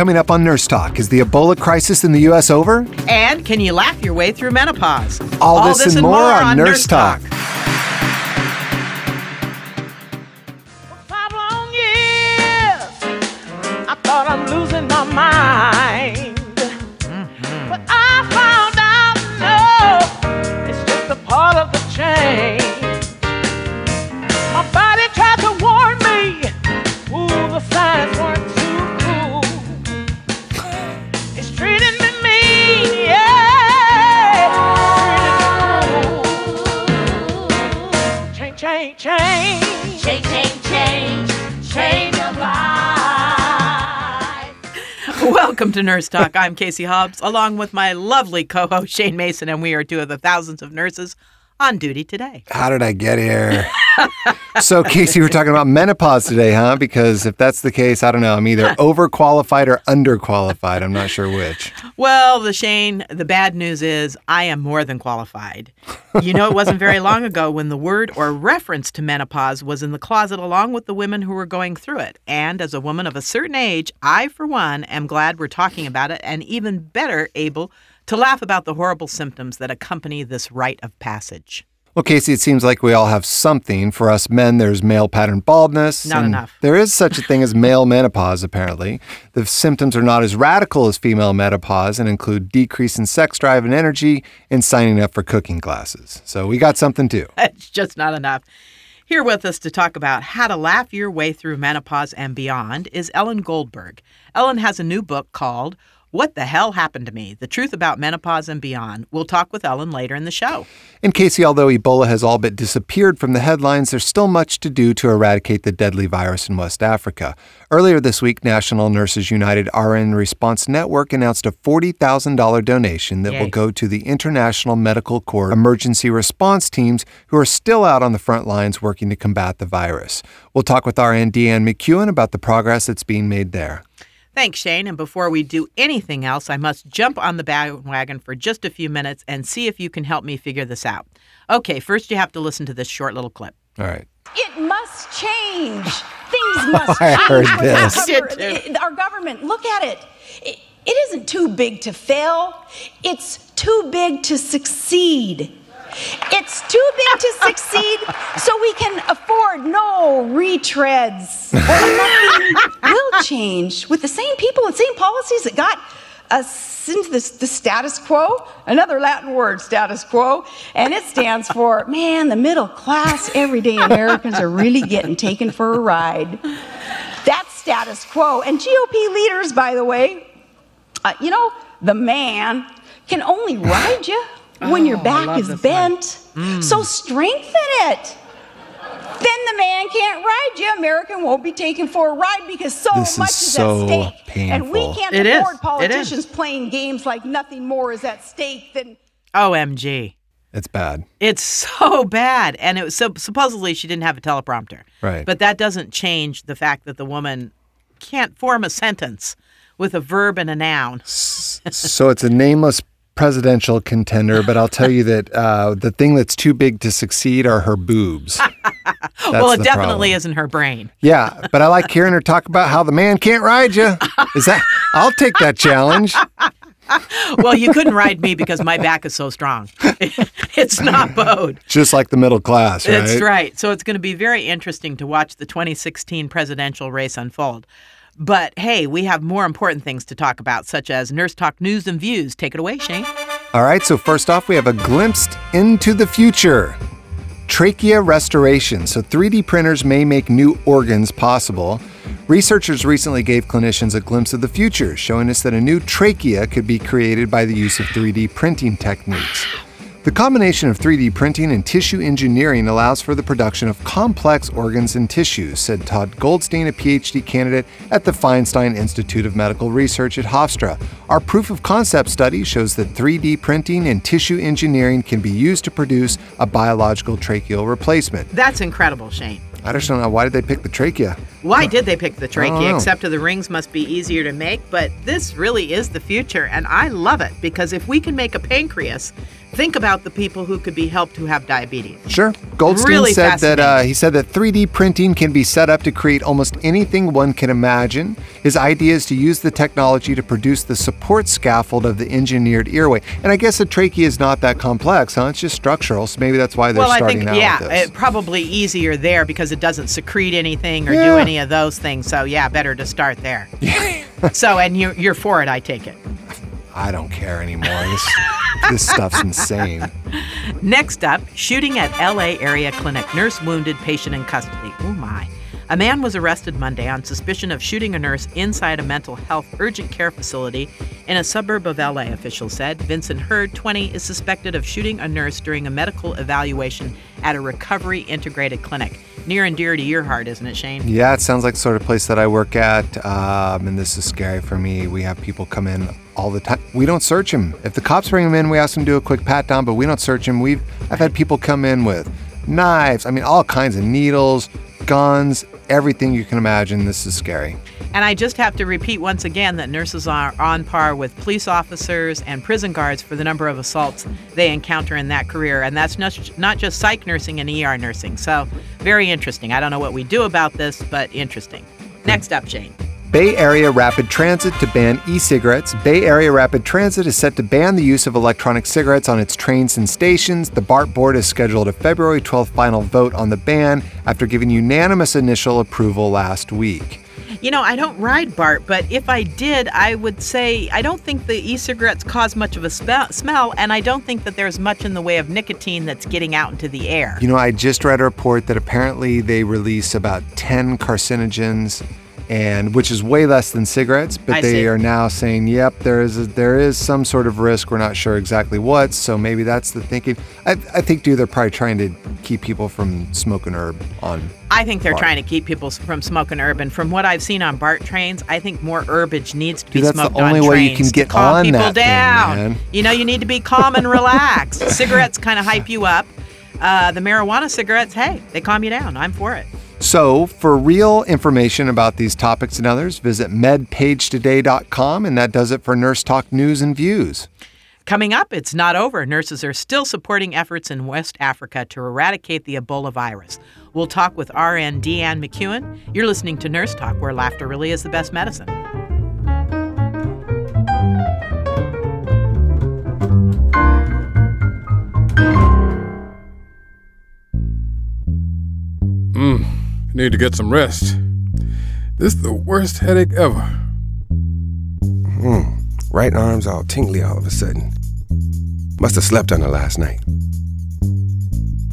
Coming up on Nurse Talk, is the Ebola crisis in the U.S. over? And can you laugh your way through menopause? All, this, and, more, on, Nurse Talk. Five Welcome to Nurse Talk. I'm Casey Hobbs, along with my lovely co host Shane Mason, and we are two of the thousands of nurses on duty today. How did I get here? so, Casey, we're talking about menopause today, huh? Because if that's the case, I don't know. I'm either overqualified or underqualified. I'm not sure which. Well, the Shane, the bad news is I am more than qualified. You know, it wasn't very long ago when the word or reference to menopause was in the closet along with the women who were going through it. And as a woman of a certain age, I, for one, am glad we're talking about it and even better able to laugh about the horrible symptoms that accompany this rite of passage. Well, Casey, it seems like we all have something. For us men, there's male pattern baldness. Not and enough. There is such a thing as male menopause, apparently. The symptoms are not as radical as female menopause and include decrease in sex drive and energy and signing up for cooking classes. So we got something too. It's just not enough. Here with us to talk about how to laugh your way through menopause and beyond is Ellen Goldberg. Ellen has a new book called What the Hell Happened to Me? The Truth About Menopause and Beyond. We'll talk with Ellen later in the show. And Casey, although Ebola has all but disappeared from the headlines, there's still much to do to eradicate the deadly virus in West Africa. Earlier this week, National Nurses United RN Response Network announced a $40,000 donation that Yay. will go to the International Medical Corps emergency response teams who are still out on the front lines working to combat the virus. We'll talk with RN Deanne McEwen about the progress that's being made there. Thanks, Shane. And before we do anything else, I must jump on the bandwagon for just a few minutes and see if you can help me figure this out. Okay, first you have to listen to this short little clip. All right. It must change. Things must I change. heard Our this. I did government- Our government, look at it. it. It isn't too big to fail. It's too big to succeed. It's too big to succeed, so we can afford no retreads. Will change with the same people and same policies that got us into this, the status quo. Another Latin word, status quo, and it stands for man, the middle class, everyday Americans are really getting taken for a ride. That's status quo. And GOP leaders, by the way, uh, you know, the man can only ride you when your Oh, back is this one. bent. Mm. So strengthen it. Then the man can't ride you. American won't be taken for a ride because so This much is, so at stake. And we can't It is. afford It is. politicians playing games like nothing more is at stake than OMG. It's bad. It's so bad. And it was so supposedly she didn't have a teleprompter. Right. But that doesn't change the fact that the woman can't form a sentence with a verb and a noun. so it's a nameless presidential contender, but I'll tell you that uh, the thing that's too big to succeed are her boobs. Well, it definitely problem. isn't her brain. Yeah, but I like hearing her talk about how the man can't ride you. Is that? I'll take that challenge. Well, you couldn't ride me because my back is so strong. it's not bowed. Just like the middle class, right? That's right. So it's going to be very interesting to watch the 2016 presidential race unfold. But hey, we have more important things to talk about, such as Nurse Talk News and Views. Take it away, Shane. All right, so first off, we have a glimpse into the future. Trachea restoration. So 3D printers may make new organs possible. Researchers recently gave clinicians a glimpse of the future, showing us that a new trachea could be created by the use of 3D printing techniques. The combination of 3D printing and tissue engineering allows for the production of complex organs and tissues, said Todd Goldstein, a PhD candidate at the Feinstein Institute of Medical Research at Hofstra. Our proof of concept study shows that 3D printing and tissue engineering can be used to produce a biological tracheal replacement. That's incredible, Shane. I just don't know why did they pick the trachea? Why did they pick the trachea? Except the rings must be easier to make, but this really is the future, and I love it because if we can make a pancreas, think about the people who could be helped who have diabetes. Sure. Goldstein Really said that uh, he said that 3D printing can be set up to create almost anything one can imagine. His idea is to use the technology to produce the support scaffold of the engineered airway. And I guess the trachea is not that complex, huh? It's just structural, so maybe that's why they're well, I think out yeah, it probably easier there because it doesn't secrete anything or do any of those things. So yeah, better to start there. so and you you're for it, I take it. I don't care anymore. This, this stuff's insane. Next up, shooting at LA area clinic. Nurse wounded, patient in custody. Oh my. A man was arrested Monday on suspicion of shooting a nurse inside a mental health urgent care facility in a suburb of LA, officials said. Vincent Hurd, 20, is suspected of shooting a nurse during a medical evaluation at a recovery integrated clinic. Near and dear to your heart, isn't it, Shane? Yeah, it sounds like the sort of place that I work at, um, and this is scary for me. We have people come in all the time. We don't search them. If the cops bring them in, we ask them to do a quick pat down, but we don't search them. We've I've had people come in with knives. I mean, all kinds of needles, guns, everything you can imagine. This is scary. And I just have to repeat once again that nurses are on par with police officers and prison guards for the number of assaults they encounter in that career. And that's not, just psych nursing and ER nursing. So, very interesting. I don't know what we do about this, but interesting. Next up, Shane. Bay Area Rapid Transit to ban e cigarettes. Bay Area Rapid Transit is set to ban the use of electronic cigarettes on its trains and stations. The BART board has scheduled a February 12th final vote on the ban after giving unanimous initial approval last week. You know, I don't ride BART, but if I did, I would say I don't think the e cigarettes cause much of a spe- smell, and I don't think that there's much in the way of nicotine that's getting out into the air. You know, I just read a report that apparently they release about 10 carcinogens and which is way less than cigarettes, but I they see. are now saying, "Yep, there is a, there is some sort of risk. We're not sure exactly what." So maybe that's the thinking. I, I think, dude, they're probably trying to keep people from smoking herb on. I think they're BART. trying to keep people from smoking herb, and from what I've seen on BART trains, I think more herbage needs to be Dude, that's the smoked only on way you trains can to get calm on people that thing, down. man. You know, you need to be calm and relaxed. cigarettes kind of hype you up. Uh, the marijuana cigarettes, hey, they calm you down. I'm for it. So, for real information about these topics and others, visit medpagetoday.com, and that does it for Nurse Talk news and views. Coming up, it's not over. Nurses are still supporting efforts in West Africa to eradicate the Ebola virus. We'll talk with RN Deanne McEwen. You're listening to Nurse Talk, where laughter really is the best medicine. Need to get some rest. This is the worst headache ever. Hmm. Right arm's all tingly all of a sudden. Must have slept on it last night.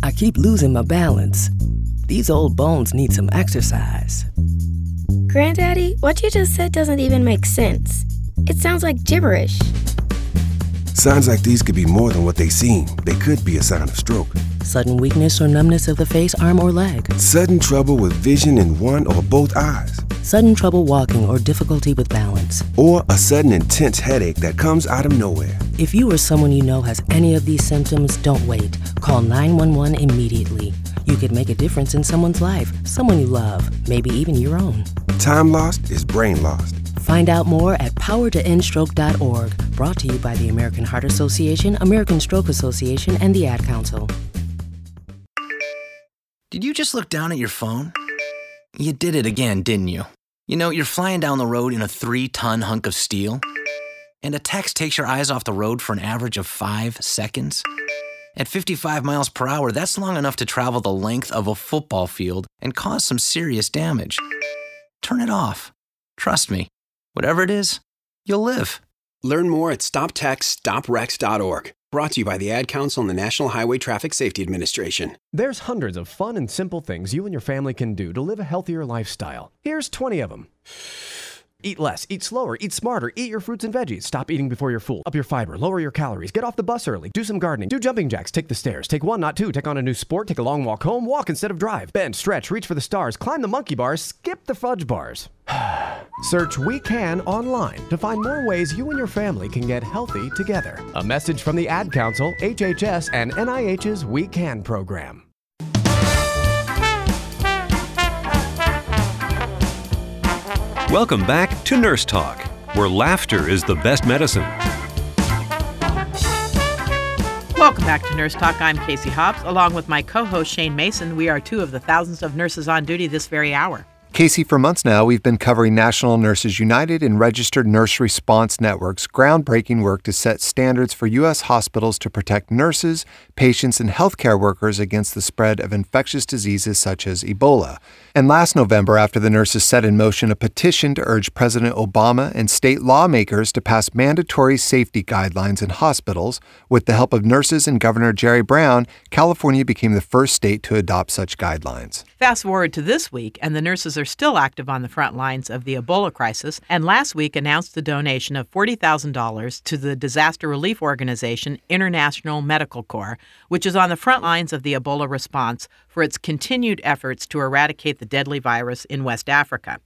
I keep losing my balance. These old bones need some exercise. Granddaddy, what you just said doesn't even make sense. It sounds like gibberish. Signs like these could be more than what they seem. They could be a sign of stroke. Sudden weakness or numbness of the face, arm, or leg. Sudden trouble with vision in one or both eyes. Sudden trouble walking or difficulty with balance. Or a sudden intense headache that comes out of nowhere. If you or someone you know has any of these symptoms, don't wait. Call 911 immediately. You could make a difference in someone's life, someone you love, maybe even your own. Time lost is brain lost. Find out more at powertoendstroke.org. Brought to you by the American Heart Association, American Stroke Association, and the Ad Council. Did you just look down at your phone? You did it again, didn't you? You know, you're flying down the road in a three ton hunk of steel, and a text takes your eyes off the road for an average of five seconds. At 55 miles per hour, that's long enough to travel the length of a football field and cause some serious damage. Turn it off. Trust me, whatever it is, you'll live. Learn more at stoptextsstopwrecks.org. Brought to you by the Ad Council and the National Highway Traffic Safety Administration. There's hundreds of fun and simple things you and your family can do to live a healthier lifestyle. Here's 20 of them. Eat less, eat slower, eat smarter, eat your fruits and veggies. Stop eating before you're full. Up your fiber, lower your calories, get off the bus early, do some gardening, do jumping jacks, take the stairs, take one, not two, take on a new sport, take a long walk home, walk instead of drive, bend, stretch, reach for the stars, climb the monkey bars, skip the fudge bars. Search We Can online to find more ways you and your family can get healthy together. A message from the Ad Council, HHS, and NIH's We Can program. Welcome back to Nurse Talk, where laughter is the best medicine. Welcome back to Nurse Talk. I'm Casey Hobbs, along with my co host Shane Mason. We are two of the thousands of nurses on duty this very hour. Casey, for months now, we've been covering National Nurses United and Registered Nurse Response Network's groundbreaking work to set standards for U.S. hospitals to protect nurses, patients, and healthcare workers against the spread of infectious diseases such as Ebola. And last November, after the nurses set in motion a petition to urge President Obama and state lawmakers to pass mandatory safety guidelines in hospitals, with the help of nurses and Governor Jerry Brown, California became the first state to adopt such guidelines. Fast forward to this week, and the nurses are still active on the front lines of the Ebola crisis, and last week announced the donation of $40,000 to the disaster relief organization International Medical Corps, which is on the front lines of the Ebola response for its continued efforts to eradicate the deadly virus in West Africa.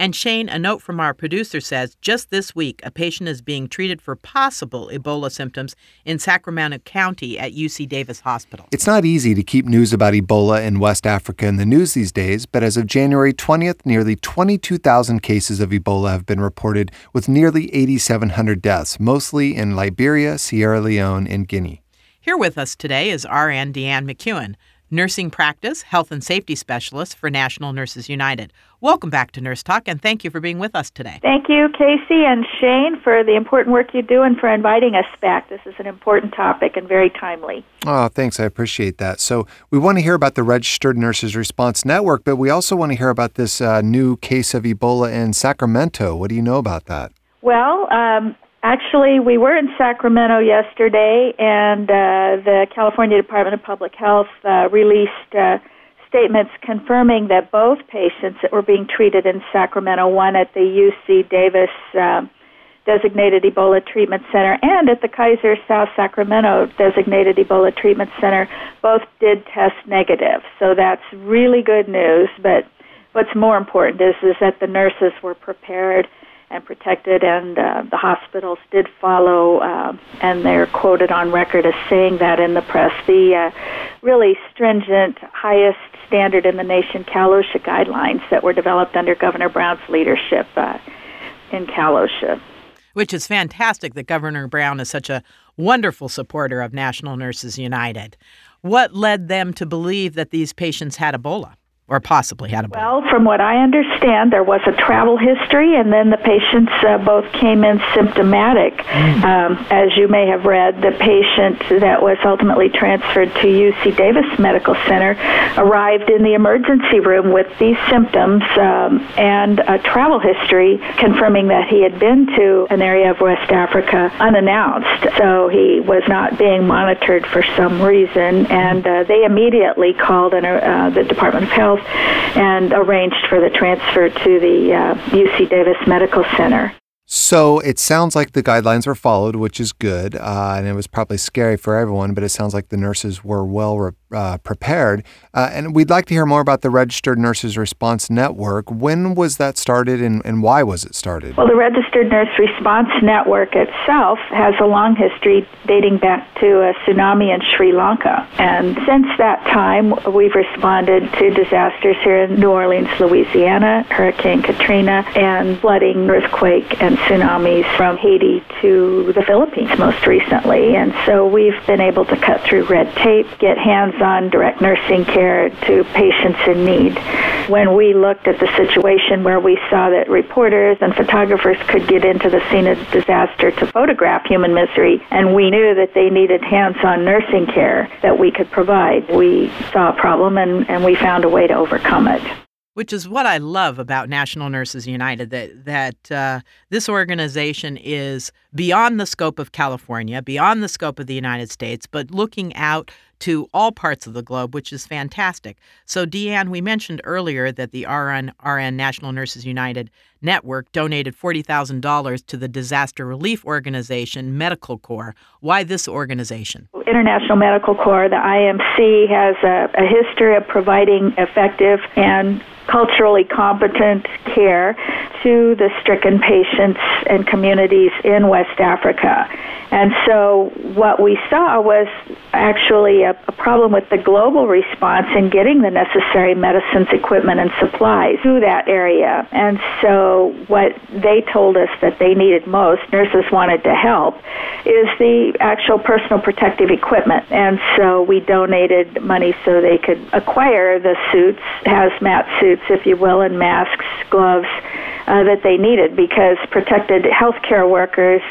And Shane, a note from our producer says just this week, a patient is being treated for possible Ebola symptoms in Sacramento County at UC Davis Hospital. It's not easy to keep news about Ebola in West Africa in the news these days, but as of January 20th, nearly 22,000 cases of Ebola have been reported, with nearly 8,700 deaths, mostly in Liberia, Sierra Leone, and Guinea. Here with us today is RN Deanne McEwen nursing practice, health and safety specialist for National Nurses United. Welcome back to Nurse Talk, and thank you for being with us today. Thank you, Casey and Shane, for the important work you do and for inviting us back. This is an important topic and very timely. Oh, thanks. I appreciate that. So, we want to hear about the Registered Nurses Response Network, but we also want to hear about this uh, new case of Ebola in Sacramento. What do you know about that? Well, um, Actually, we were in Sacramento yesterday, and uh, the California Department of Public Health uh, released uh, statements confirming that both patients that were being treated in Sacramento, one at the UC Davis uh, designated Ebola Treatment Center and at the Kaiser South Sacramento designated Ebola Treatment Center, both did test negative. So that's really good news. But what's more important is is that the nurses were prepared and protected, and uh, the hospitals did follow, uh, and they're quoted on record as saying that in the press. The uh, really stringent, highest standard in the nation, Cal OSHA guidelines that were developed under Governor Brown's leadership uh, in Cal OSHA. Which is fantastic that Governor Brown is such a wonderful supporter of National Nurses United. What led them to believe that these patients had Ebola? Or possibly had Ebola? Well, from what I understand, there was a travel history, and then the patients uh, both came in symptomatic. Mm. Um, as you may have read, the patient that was ultimately transferred to UC Davis Medical Center arrived in the emergency room with these symptoms um, and a travel history confirming that he had been to an area of West Africa unannounced. So he was not being monitored for some reason, and uh, they immediately called in, uh, the Department of Health and arranged for the transfer to the uh, UC Davis Medical Center. So it sounds like the guidelines were followed, which is good, uh, and it was probably scary for everyone. But it sounds like the nurses were well uh, prepared. Uh, and we'd like to hear more about the Registered Nurses Response Network. When was that started, and, and why was it started? Well, the Registered Nurse Response Network itself has a long history dating back to a tsunami in Sri Lanka, and since that time, we've responded to disasters here in New Orleans, Louisiana, Hurricane Katrina, and flooding, earthquake, and tsunamis from Haiti to the Philippines most recently. And so we've been able to cut through red tape, get hands on direct nursing care to patients in need. When we looked at the situation where we saw that reporters and photographers could get into the scene of disaster to photograph human misery, and we knew that they needed hands on nursing care that we could provide, we saw a problem and, and we found a way to overcome it which is what I love about National Nurses United that that uh, this organization is beyond the scope of California, beyond the scope of the United States, but looking out to all parts of the globe, which is fantastic. So, Deanne, we mentioned earlier that the RN, RN National Nurses United Network donated $40,000 to the disaster relief organization Medical Corps. Why this organization? International Medical Corps, the IMC, has a, a history of providing effective and culturally competent care to the stricken patients and communities in West Africa. And so what we saw was actually a, a, problem with the global response in getting the necessary medicines, equipment, and supplies to that area. And so what they told us that they needed most, nurses wanted to help, is the actual personal protective equipment. And so we donated money so they could acquire the suits, hazmat suits, if you will, and masks, gloves uh, that they needed because protected healthcare workers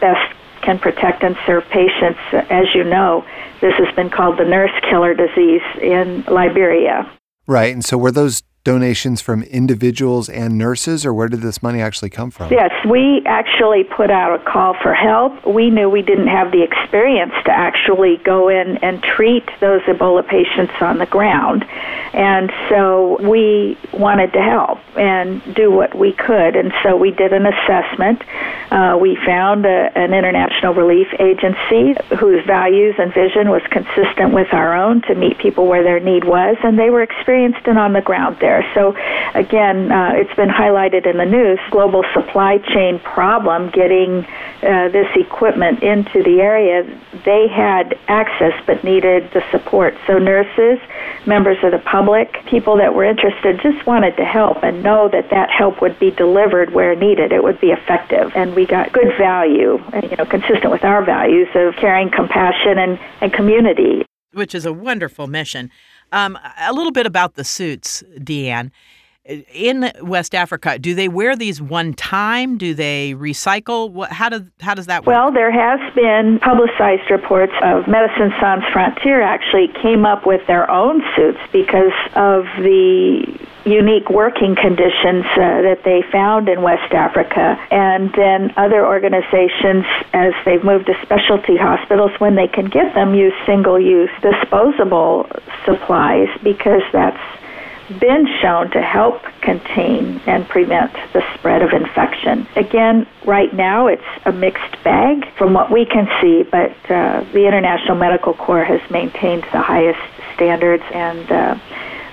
best can protect and serve patients. As you know, this has been called the nurse killer disease in Liberia. Right. And so were those donations from individuals and nurses, or where did this money actually come from? Yes, we actually put out a call for help. We knew we didn't have the experience to actually go in and treat those Ebola patients on the ground. And so we wanted to help and do what we could. And so we did an assessment. Uh, we found a, an international relief agency whose values and vision was consistent with our own to meet people where their need was, and they were experienced and on the ground there there. So, again, uh, it's been highlighted in the news global supply chain problem getting uh, this equipment into the area. They had access but needed the support. So, nurses, members of the public, people that were interested just wanted to help and know that that help would be delivered where needed. It would be effective. And we got good value, you know, consistent with our values of caring, compassion, and, and community. Which is a wonderful mission. Um, a little bit about the suits, Deanne. In West Africa, do they wear these one time? Do they recycle? How, do, how does that work? Well, there has been publicized reports of Medicine Sans Frontier actually came up with their own suits because of the unique working conditions uh, that they found in West Africa. And then other organizations, as they've moved to specialty hospitals, when they can get them, use single use disposable supplies because that's been shown to help contain and prevent the spread of infection. Again, right now it's a mixed bag from what we can see, but uh, the International Medical Corps has maintained the highest standards and uh,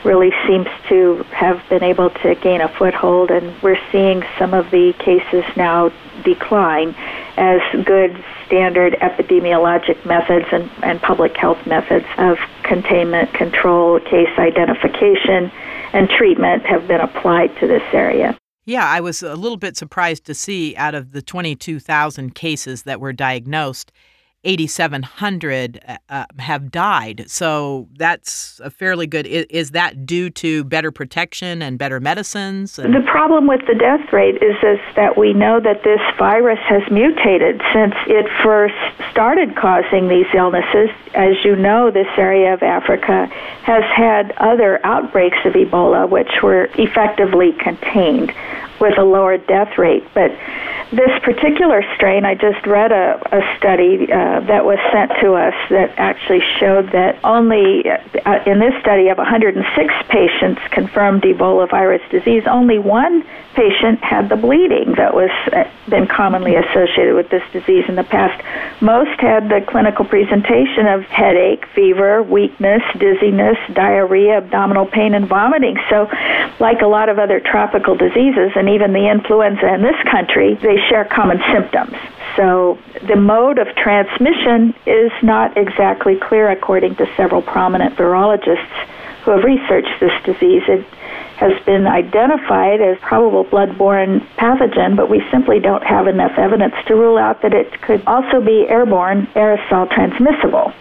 really seems to have been able to gain a foothold, and we're seeing some of the cases now decline as good standard epidemiologic methods and, and public health methods of containment, control, case identification, and treatment have been applied to this area. Yeah, I was a little bit surprised to see out of the 22,000 cases that were diagnosed, 8,700 uh, uh, have died. So that's a fairly good. Is, is, that due to better protection and better medicines? And- the problem with the death rate is, that we know that this virus has mutated since it first started causing these illnesses. As you know, this area of Africa has had other outbreaks of Ebola, which were effectively contained with a lower death rate. But this particular strain, I just read a, a study uh, that was sent to us that actually showed that only uh, in this study of 106 patients confirmed Ebola virus disease, only one patient had the bleeding that was uh, been commonly associated with this disease in the past. Most had the clinical presentation of headache, fever, weakness, dizziness, diarrhea, abdominal pain, and vomiting. So, like a lot of other tropical diseases, and even the influenza in this country, they share common symptoms. So the mode of transmission is not exactly clear according to several prominent virologists who have researched this disease. It has been identified as probable blood-borne pathogen, but we simply don't have enough evidence to rule out that it could also be airborne aerosol transmissible,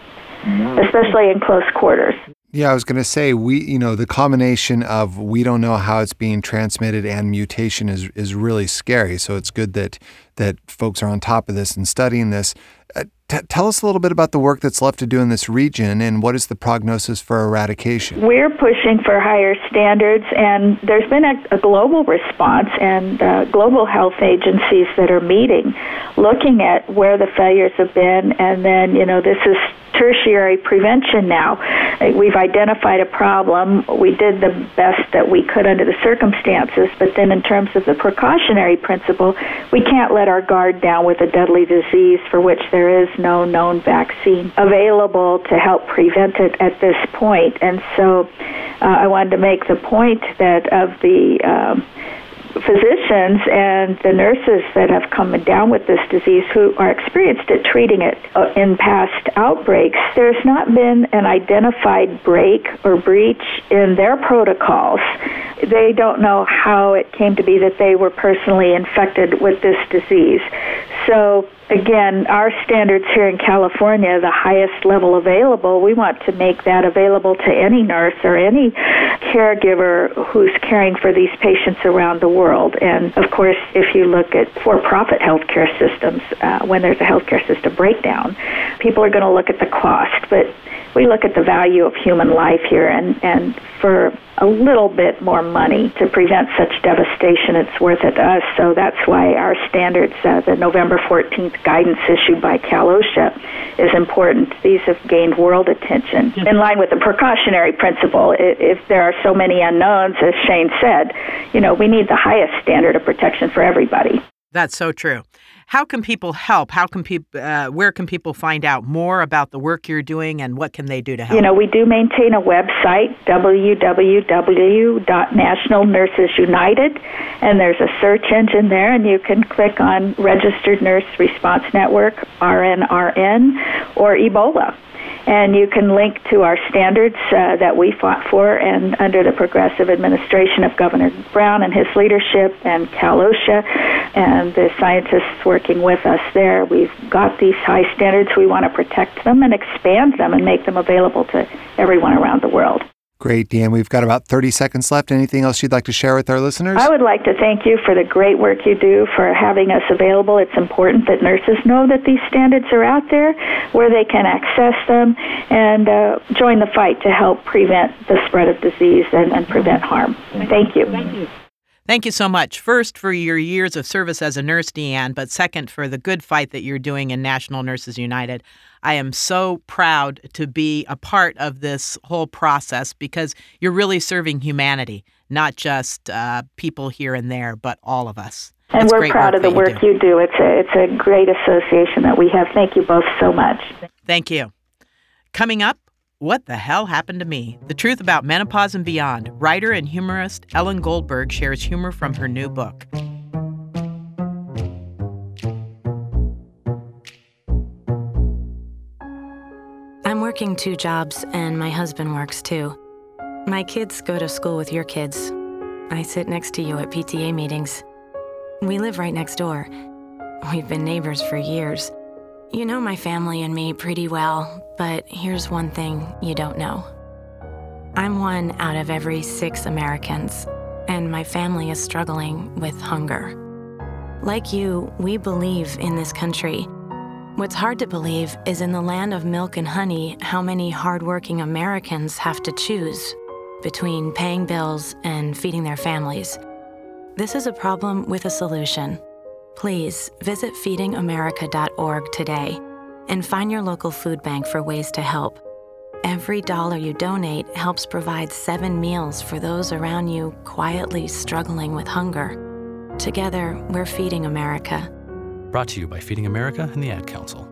mm-hmm. especially in close quarters. Yeah, I was going to say we, you know, the combination of we don't know how it's being transmitted and mutation is is really scary. So it's good that that folks are on top of this and studying this. Uh, t- tell us a little bit about the work that's left to do in this region and what is the prognosis for eradication? We're pushing for higher standards, and there's been a, a global response and uh, global health agencies that are meeting, looking at where the failures have been, and then, you know, this is tertiary prevention now. We've identified a problem. We did the best that we could under the circumstances, but then in terms of the precautionary principle, we can't let our guard down with a deadly disease for which there is no known vaccine available to help prevent it at this point. And so uh, I wanted to make the point that of the um, physicians and the nurses that have come down with this disease who are experienced at treating it uh, in past outbreaks, there's not been an identified break or breach in their protocols. They don't know how it came to be that they were personally infected with this disease. So again, our standards here in California, the highest level available, we want to make that available to any nurse or any caregiver who's caring for these patients around the world. And of course, if you look at for profit healthcare systems, uh, when there's a healthcare system breakdown, people are going to look at the cost. But we look at the value of human life here, and, and for a little bit more money to prevent such devastation, it's worth it to us. So that's why our standards, uh, the November 14th guidance issued by Cal OSHA, is important. These have gained world attention. In line with the precautionary principle, if there are so many unknowns, as Shane said, you know, we need the highest standard of protection for everybody. That's so true. How can people help? How can people? Uh, where can people find out more about the work you're doing, and what can they do to help? You know, we do maintain a website, www.nationalnursesunited, and there's a search engine there, and you can click on Registered Nurse Response Network (RNRN) or Ebola and you can link to our standards uh, that we fought for and under the progressive administration of Governor Brown and his leadership and Cal OSHA and the scientists working with us there. We've got these high standards. We want to protect them and expand them and make them available to everyone around the world. Great, Dan. We've got about 30 seconds left. Anything else you'd like to share with our listeners? I would like to thank you for the great work you do for having us available. It's important that nurses know that these standards are out there where they can access them and uh, join the fight to help prevent the spread of disease and, and prevent harm. Thank you. Thank you. Thank you so much. First, for your years of service as a nurse, Deanne, but second, for the good fight that you're doing in National Nurses United. I am so proud to be a part of this whole process because you're really serving humanity, not just uh, people here and there, but all of us. And we're proud of the work you do. you do. It's a, it's a great association that we have. Thank you both so much. Thank you. Coming up, what the hell happened to me? The truth about menopause and beyond. Writer and humorist Ellen Goldberg shares humor from her new book. Working two jobs, and my husband works too. My kids go to school with your kids. I sit next to you at PTA meetings. We live right next door. We've been neighbors for years. You know my family and me pretty well, but here's one thing you don't know. I'm one out of every six Americans, and my family is struggling with hunger. Like you, we believe in this country. What's hard to believe is in the land of milk and honey, how many hardworking Americans have to choose between paying bills and feeding their families. This is a problem with a solution. Please visit feedingamerica.org today and find your local food bank for ways to help. Every dollar you donate helps provide seven meals for those around you quietly struggling with hunger. Together, we're Feeding America. Brought to you by Feeding America and the Ad Council.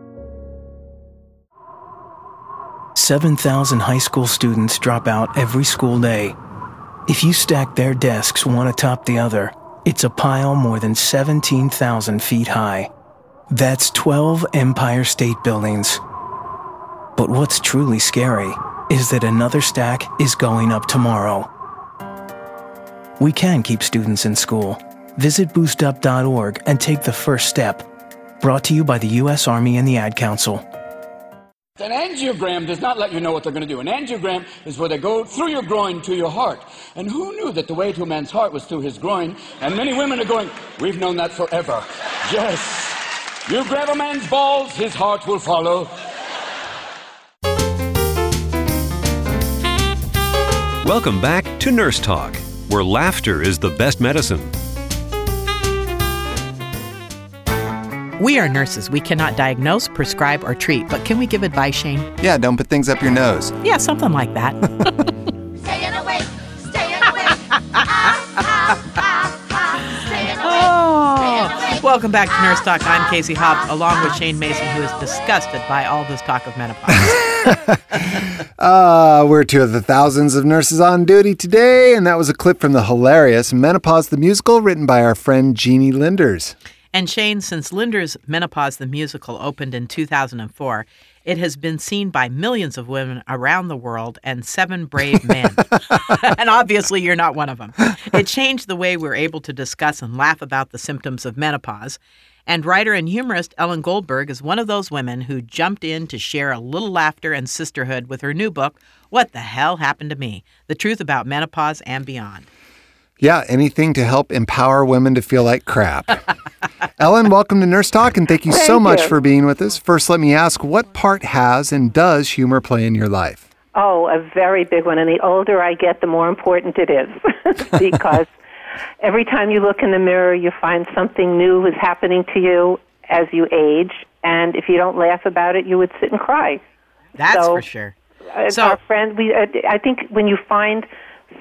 7,000 high school students drop out every school day. If you stack their desks one atop the other, it's a pile more than 17,000 feet high. That's 12 Empire State Buildings. But what's truly scary is that another stack is going up tomorrow. We can keep students in school. Visit boostup.org and take the first step. Brought to you by the U.S. Army and the Ad Council. An angiogram does not let you know what they're going to do. An angiogram is where they go through your groin to your heart. And who knew that the way to a man's heart was through his groin? And many women are going, We've known that forever. Yes. You grab a man's balls, his heart will follow. Welcome back to Nurse Talk, where laughter is the best medicine. We are nurses. We cannot diagnose, prescribe, or treat, but can we give advice, Shane? Yeah, don't put things up your nose. Yeah, something like that. Staying awake, staying awake. staying awake. Oh, welcome back to Nurse Talk. I'm Casey Hobbs, along with Shane Mason, who is disgusted by all this talk of menopause. Uh, we're two of the thousands of nurses on duty today, and that was a clip from the hilarious Menopause the Musical written by our friend Jeanie Linders. And Shane, since Linders' Menopause the Musical opened in 2004, it has been seen by millions of women around the world and seven brave men. and obviously, you're not one of them. It changed the way we're able to discuss and laugh about the symptoms of menopause. And writer and humorist Ellen Goldberg is one of those women who jumped in to share a little laughter and sisterhood with her new book, What the Hell Happened to Me? The Truth About Menopause and Beyond. Yeah, anything to help empower women to feel like crap. Ellen, welcome to Nurse Talk, and thank you so much you. for being with us. First, let me ask what part has and does humor play in your life? Oh, a very big one. And the older I get, the more important it is. because every time you look in the mirror, you find something new is happening to you as you age. And if you don't laugh about it, you would sit and cry. That's So, for sure. Uh, So- our friend, we, uh, I think when you find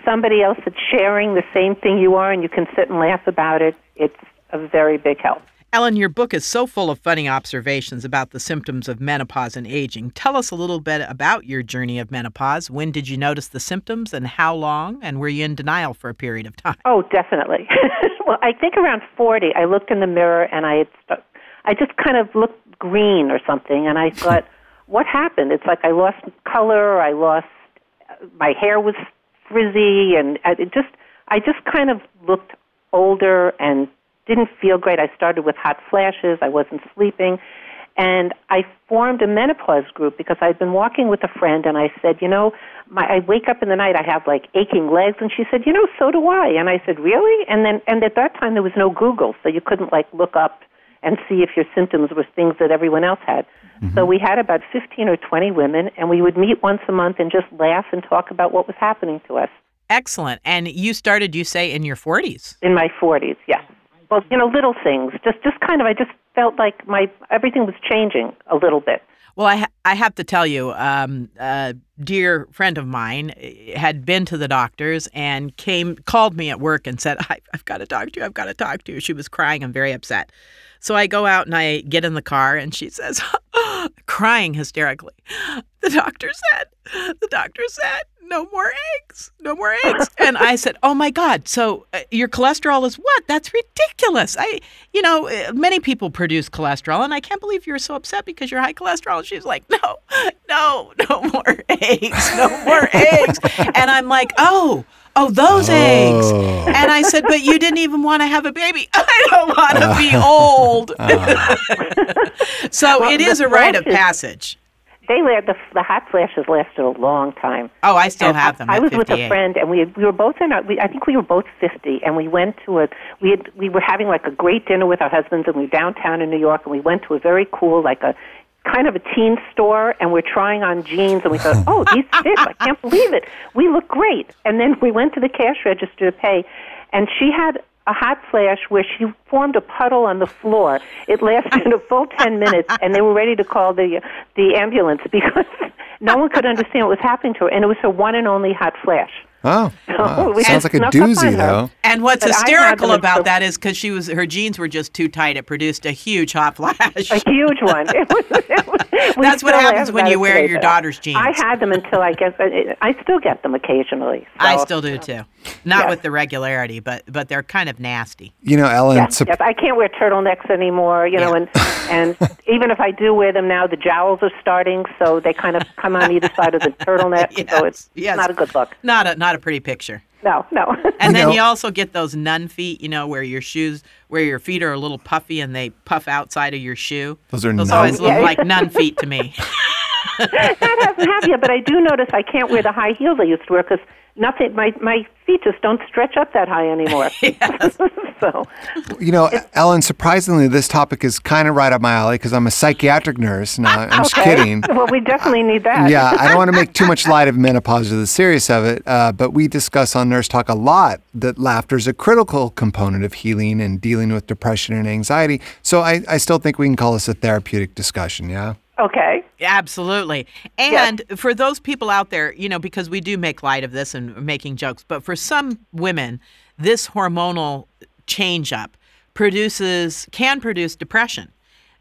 somebody else that's sharing the same thing you are and you can sit and laugh about it, it's a very big help. Ellen, your book is so full of funny observations about the symptoms of menopause and aging. Tell us a little bit about your journey of menopause. When did you notice the symptoms and how long? And were you in denial for a period of time? Oh, definitely. well, I think around 40, I looked in the mirror and I had st- I just kind of looked green or something, and I thought, what happened? It's like I lost color, I lost, uh, my hair was frizzy, and I- it just, I just kind of looked older and didn't feel great. I started with hot flashes, I wasn't sleeping. And I formed a menopause group because I'd been walking with a friend and I said, you know, my I wake up in the night, I have like aching legs and she said, you know, so do I. And I said, really? And then and at that time there was no Google, so you couldn't like look up and see if your symptoms were things that everyone else had. Mm-hmm. So we had about 15 or 20 women and we would meet once a month and just laugh and talk about what was happening to us. Excellent. And you started, you say, in your 40s. In my 40s, yes. Well, you know, little things. Just just kind of I just felt like my everything was changing a little bit. Well, I, ha- I have to tell you, um, a dear friend of mine eh, had been to the doctors and came, called me at work and said, I've got to talk to you. I've got to talk to you. She was crying and very upset. So I go out and I get in the car and she says, crying hysterically, the doctor said, the doctor said, no more eggs, no more eggs. and I said, oh my God, so uh, your cholesterol is what? That's ridiculous. I, you know, uh, many people produce cholesterol and I can't believe you're so upset because you're high cholesterol. And she's like, no, no, no more eggs, no more eggs. And I'm like, oh, oh, those eggs. Oh. And I said, but you didn't even want to have a baby. I don't want to be old. so Well, it is a rite of passage. They the the hot flashes lasted a long time. Oh, I still And have them. I, I was with a friend, and we we were both in. Our, we, I think we were both fifty, and we went to a. We had we were having like a great dinner with our husbands, and we were downtown in New York, and we went to a very cool like a kind of a teen store, and we're trying on jeans, and we thought, oh, these fit! I can't believe it. We look great. And then we went to the cash register to pay, and she had a hot flash where she formed a puddle on the floor. It lasted a full 10 minutes, and they were ready to call the the ambulance because no one could understand what was happening to her, and it was her one and only hot flash. Oh, wow. we sounds like a snuck up on doozy, though. And what's But hysterical about until- that is because she was her jeans were just too tight. It produced a huge hot flash. A huge one. It was, it was, That's what happens when you wear today, your but daughter's jeans. I had them until I guess I, I still get them occasionally. I still do too. Not Yes. with the regularity, but but they're kind of nasty. You know, Ellen, Yes, sup- yes, I can't wear turtlenecks anymore. You know, and and even if I do wear them now, the jowls are starting, so they kind of come on either side of the turtleneck. so it's yes. not a good look. Not a not a pretty picture. No, no. And then know- you also get those nun feet, you know, where your shoes, where your feet are a little puffy and they puff outside of your shoe. Those are Those nun- always look Yeah. like nun feet to me. that hasn't happened yet, but I do notice I can't wear the high heels I used to wear because nothing. My my feet just don't stretch up that high anymore. so you know, Ellen, surprisingly, this topic is kind of right up my alley because I'm a psychiatric nurse. No, I'm just kidding. Well, we definitely need that. Yeah, I don't want to make too much light of menopause or the serious of it, uh, but we discuss on Nurse Talk a lot that laughter is a critical component of healing and dealing with depression and anxiety. So I, I still think we can call this a therapeutic discussion, yeah? Okay. Absolutely. And for those people out there, you know, because we do make light of this and making jokes, but for some women, this hormonal change up produces can produce depression.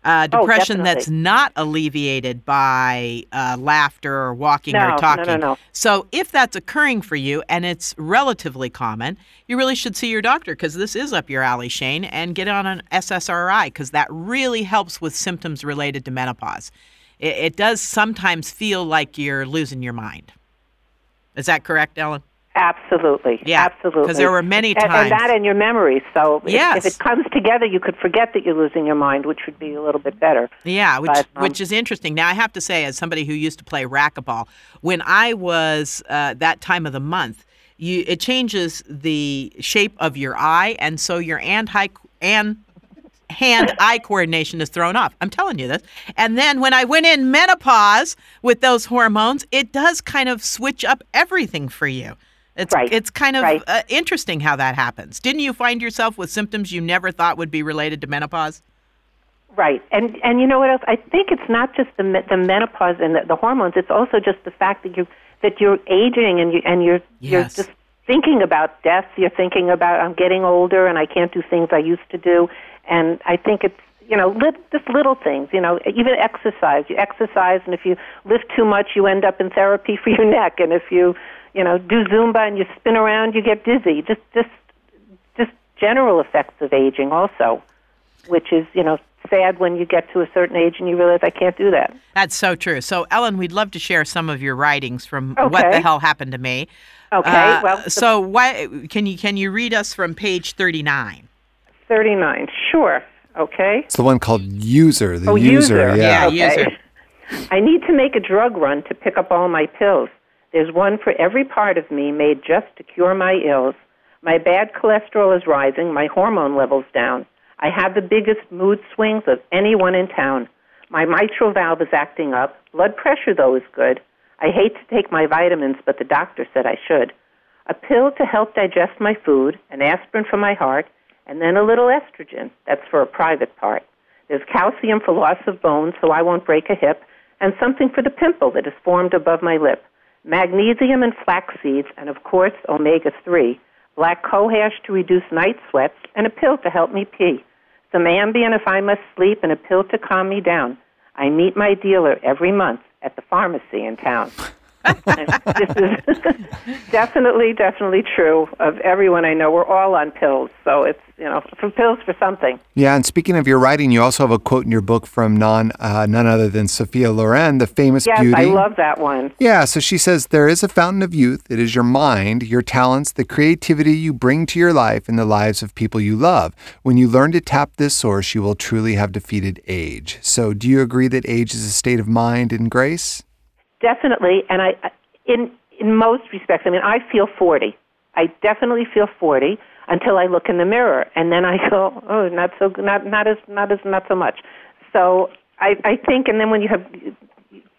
Uh, Oh, depression that's not alleviated by uh, laughter or walking No, or no, no, talking. no. So, if that's occurring for you and it's relatively common, you really should see your doctor because this is up your alley, Shane, and get on an SSRI because that really helps with symptoms related to menopause. It, it does sometimes feel like you're losing your mind. Is that correct, Ellen? Absolutely. Yeah, Absolutely. 'cause there were many And- And, that in your memory. So if- Yes. if, it comes together, you could forget that you're losing your mind, which would be a little bit better. Yeah, which But, um, which is interesting. Now I have to say, as somebody who used to play racquetball, when I was uh, that time of the month, you it changes the shape of your eye, and so your and high and hand-eye coordination is thrown off. I'm telling you this. And then when I went in menopause with those hormones, it does kind of switch up everything for you. It's it's kind of uh, interesting how that happens. Didn't you find yourself with symptoms you never thought would be related to menopause? Right, and and you know what else? I think it's not just the the menopause and the, the hormones. It's also just the fact that you that you're aging and you and you're Yes. you're just thinking about death. You're thinking about I'm getting older and I can't do things I used to do. And I think it's you know lit, just little things. You know, even exercise. You exercise, and if you lift too much, you end up in therapy for your neck. And if you you know do Zumba and you spin around, you get dizzy. Just just just general effects of aging also, which is you know sad when you get to a certain age and you realize I can't do that. That's so true. So, Ellen, we'd love to share some of your writings from what the hell happened to me. Okay, Uh, well, the- so why can you can you read us from page thirty nine? Thirty nine, sure. Okay. It's the one called User. The oh, user, yeah. okay. I need to make a drug run to pick up all my pills. There's one for every part of me made just to cure my ills. My bad cholesterol is rising, my hormone levels down. I have the biggest mood swings of anyone in town. My mitral valve is acting up. Blood pressure, though, is good. I hate to take my vitamins, but the doctor said I should. A pill to help digest my food, an aspirin for my heart, and then a little estrogen. That's for a private part. There's calcium for loss of bone so I won't break a hip, and something for the pimple that is formed above my lip. Magnesium and flax seeds, and of course, omega 3. Black cohosh to reduce night sweats, and a pill to help me pee. Some Ambien if I must sleep, and a pill to calm me down. I meet my dealer every month at the pharmacy in town. this is definitely, definitely true of everyone I know. We're all on pills, so it's you know for pills for something. Yeah, and speaking of your writing, you also have a quote in your book from non, uh, none other than Sophia Loren, the famous yes, beauty. I love that one. Yeah, so she says there is a fountain of youth. It is your mind, your talents, the creativity you bring to your life and the lives of people you love. When you learn to tap this source, you will truly have defeated age. So, do you agree that age is a state of mind and grace? Definitely, and I, in in most respects, I mean, I feel forty. I definitely feel forty until I look in the mirror, and then I go, oh, not so, not not as, not as, not so much. So I, I think, and then when you have,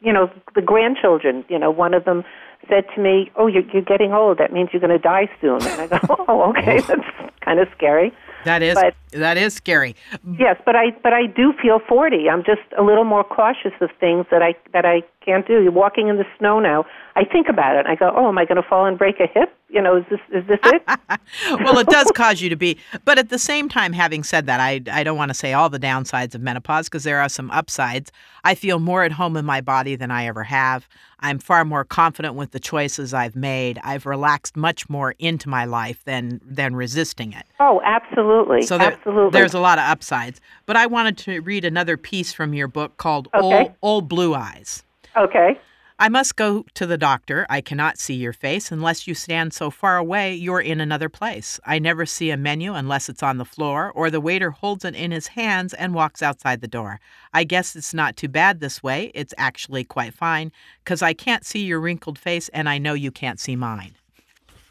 you know, the grandchildren, you know, one of them said to me, "Oh, you're you're getting old. That means you're going to die soon." And I go, "Oh, okay, that's kind of scary." That is But- that is scary. Yes, but I but I do feel 40. I'm just a little more cautious of things that I that I can't do. You're walking in the snow now. I think about it. I go, "Oh, am I going to fall and break a hip? You know, is this is this it?" well, it does cause you to be, but at the same time, having said that, I, I don't want to say all the downsides of menopause because there are some upsides. I feel more at home in my body than I ever have. I'm far more confident with the choices I've made. I've relaxed much more into my life than than resisting it. Oh, absolutely. So there, absolutely. there's a lot of upsides. But I wanted to read another piece from your book called Okay. Old, Old Blue Eyes. Okay. I must go to the doctor. I cannot see your face. Unless you stand so far away, you're in another place. I never see a menu unless it's on the floor or the waiter holds it in his hands and walks outside the door. I guess it's not too bad this way. It's actually quite fine because I can't see your wrinkled face and I know you can't see mine.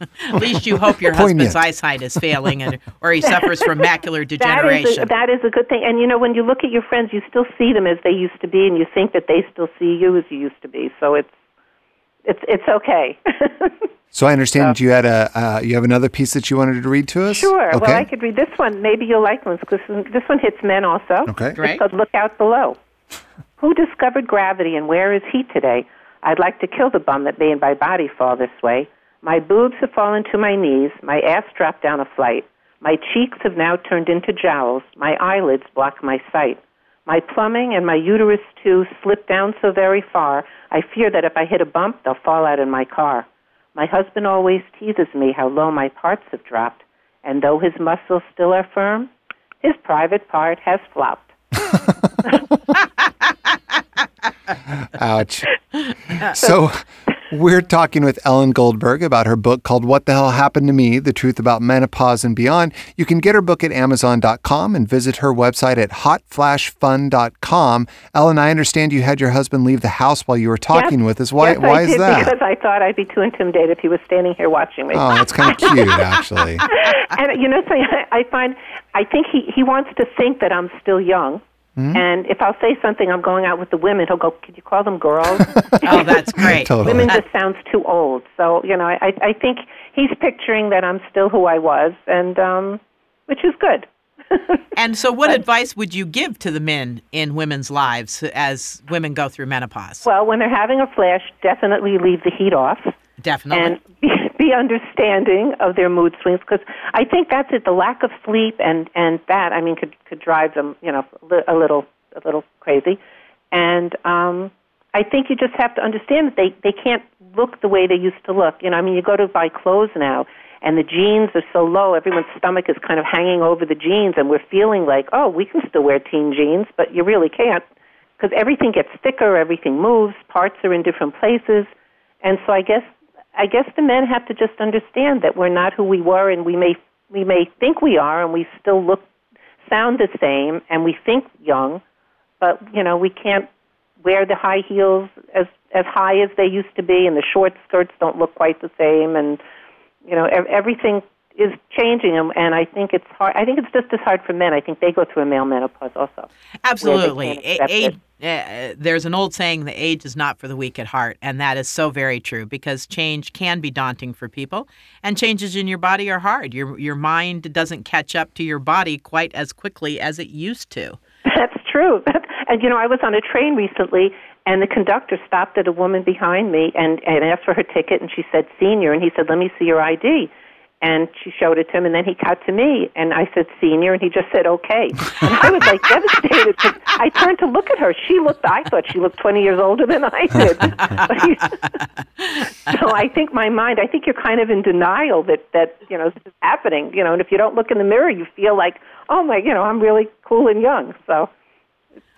At least you hope your husband's Poignant. eyesight is failing and, or he suffers from macular degeneration. That is, a, that is a good thing. And you know, when you look at your friends, you still see them as they used to be, and you think that they still see you as you used to be. So it's it's it's okay. So I understand you had a uh, you have another piece that you wanted to read to us. Sure. Okay. Well, I could read this one. Maybe you'll like this because this one hits men also. Okay. It's Great. called Look Out Below. Who discovered gravity and where is he today? I'd like to kill the bum that made my body fall this way. My boobs have fallen to my knees. My ass dropped down a flight. My cheeks have now turned into jowls. My eyelids block my sight. My plumbing and my uterus, too, slip down so very far, I fear that if I hit a bump, they'll fall out in my car. My husband always teases me how low my parts have dropped, and though his muscles still are firm, his private part has flopped. Ouch. So, we're talking with Ellen Goldberg about her book called What the Hell Happened to Me The Truth About Menopause and Beyond. You can get her book at Amazon.com and visit her website at hotflashfun.com. Ellen, I understand you had your husband leave the house while you were talking Yes. with us. Why, yes, why I is did that? Because I thought I'd be too intimidated if he was standing here watching me. Oh, that's kind of cute, actually. and you know, something I, I find, I think he he wants to think that I'm still young. Hmm? And if I'll say something, I'm going out with the women. He'll go, "Could you call them girls?" oh, that's great. Totally. Women just sounds too old. So you know, I I think he's picturing that I'm still who I was, and um, which is good. And so, what advice would you give to the men in women's lives as women go through menopause? Well, when they're having a flash, definitely leave the heat off. Definitely. and be, understanding of their mood swings because I think that's it. The lack of sleep and and that I mean could could drive them you know a little a little crazy, and um, I think you just have to understand that they they can't look the way they used to look. You know, I mean, you go to buy clothes now. And the jeans are so low, everyone's stomach is kind of hanging over the jeans, and we're feeling like, oh, we can still wear teen jeans, but you really can't because everything gets thicker, everything moves, parts are in different places, and so I guess I guess the men have to just understand that we're not who we were, and we may we may think we are, and we still look sound the same, and we think young, but you know we can't wear the high heels as as high as they used to be, and the short skirts don't look quite the same, and you know everything is changing, and, and I think it's hard. I think it's just as hard for men. I think they go through a male menopause also. Absolutely. Where A- age, uh, there's an old saying, the age is not for the weak at heart. And that is so very true because change can be daunting for people. And changes in your body are hard. Your, your mind doesn't catch up to your body quite as quickly as it used to. That's true. and you know, I was on a train recently, and the conductor stopped at a woman behind me and, and asked for her ticket, and she said senior, and he said, "Let me see your ID." And she showed it to him, and then he cut to me, and I said senior, and he just said okay. And I was like devastated because I turned to look at her. She looked, I thought she looked 20 years older than I did. So I think my mind, I think you're kind of in denial that that you know this is happening. You know, and if you don't look in the mirror, you feel like, oh my, you know, I'm really cool and young. So.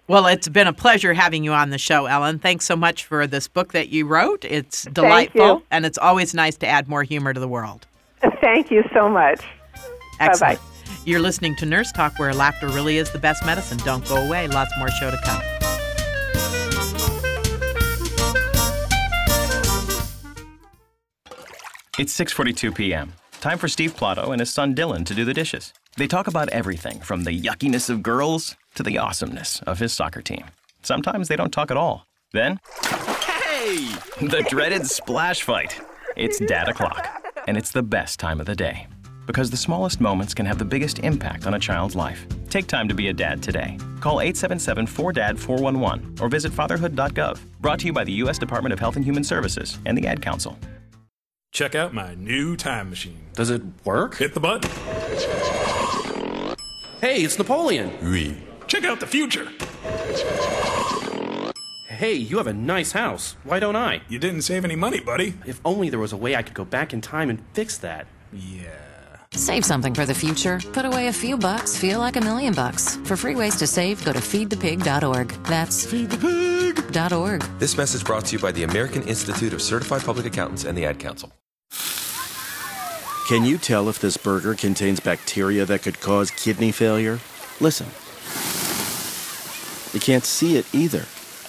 Well, it's been a pleasure having you on the show, Ellen. Thanks so much for this book that you wrote. It's delightful, and it's always nice to add more humor to the world. Thank you so much. Excellent. Bye-bye. You're listening to Nurse Talk, where laughter really is the best medicine. Don't go away. Lots more show to come. It's 6:42 p.m. Time for Steve Plotto and his son Dylan to do the dishes. They talk about everything from the yuckiness of girls to the awesomeness of his soccer team. Sometimes they don't talk at all. Then, hey, the dreaded splash fight. It's dad o'clock, and it's the best time of the day because the smallest moments can have the biggest impact on a child's life. Take time to be a dad today. Call 877-4DAD-411 or visit fatherhood.gov. Brought to you by the U.S. Department of Health and Human Services and the Ad Council. Check out my new time machine. Does it work? Hit the button. Hey, it's Napoleon. Oui. Check out the future. Hey, you have a nice house. Why don't I? You didn't save any money, buddy. If only there was a way I could go back in time and fix that. Yeah. Save something for the future. Put away a few bucks, feel like a million bucks. For free ways to save, go to feedthepig.org. That's feedthepig.org. This message brought to you by the American Institute of Certified Public Accountants and the Ad Council. Can you tell if this burger contains bacteria that could cause kidney failure? Listen. You can't see it either.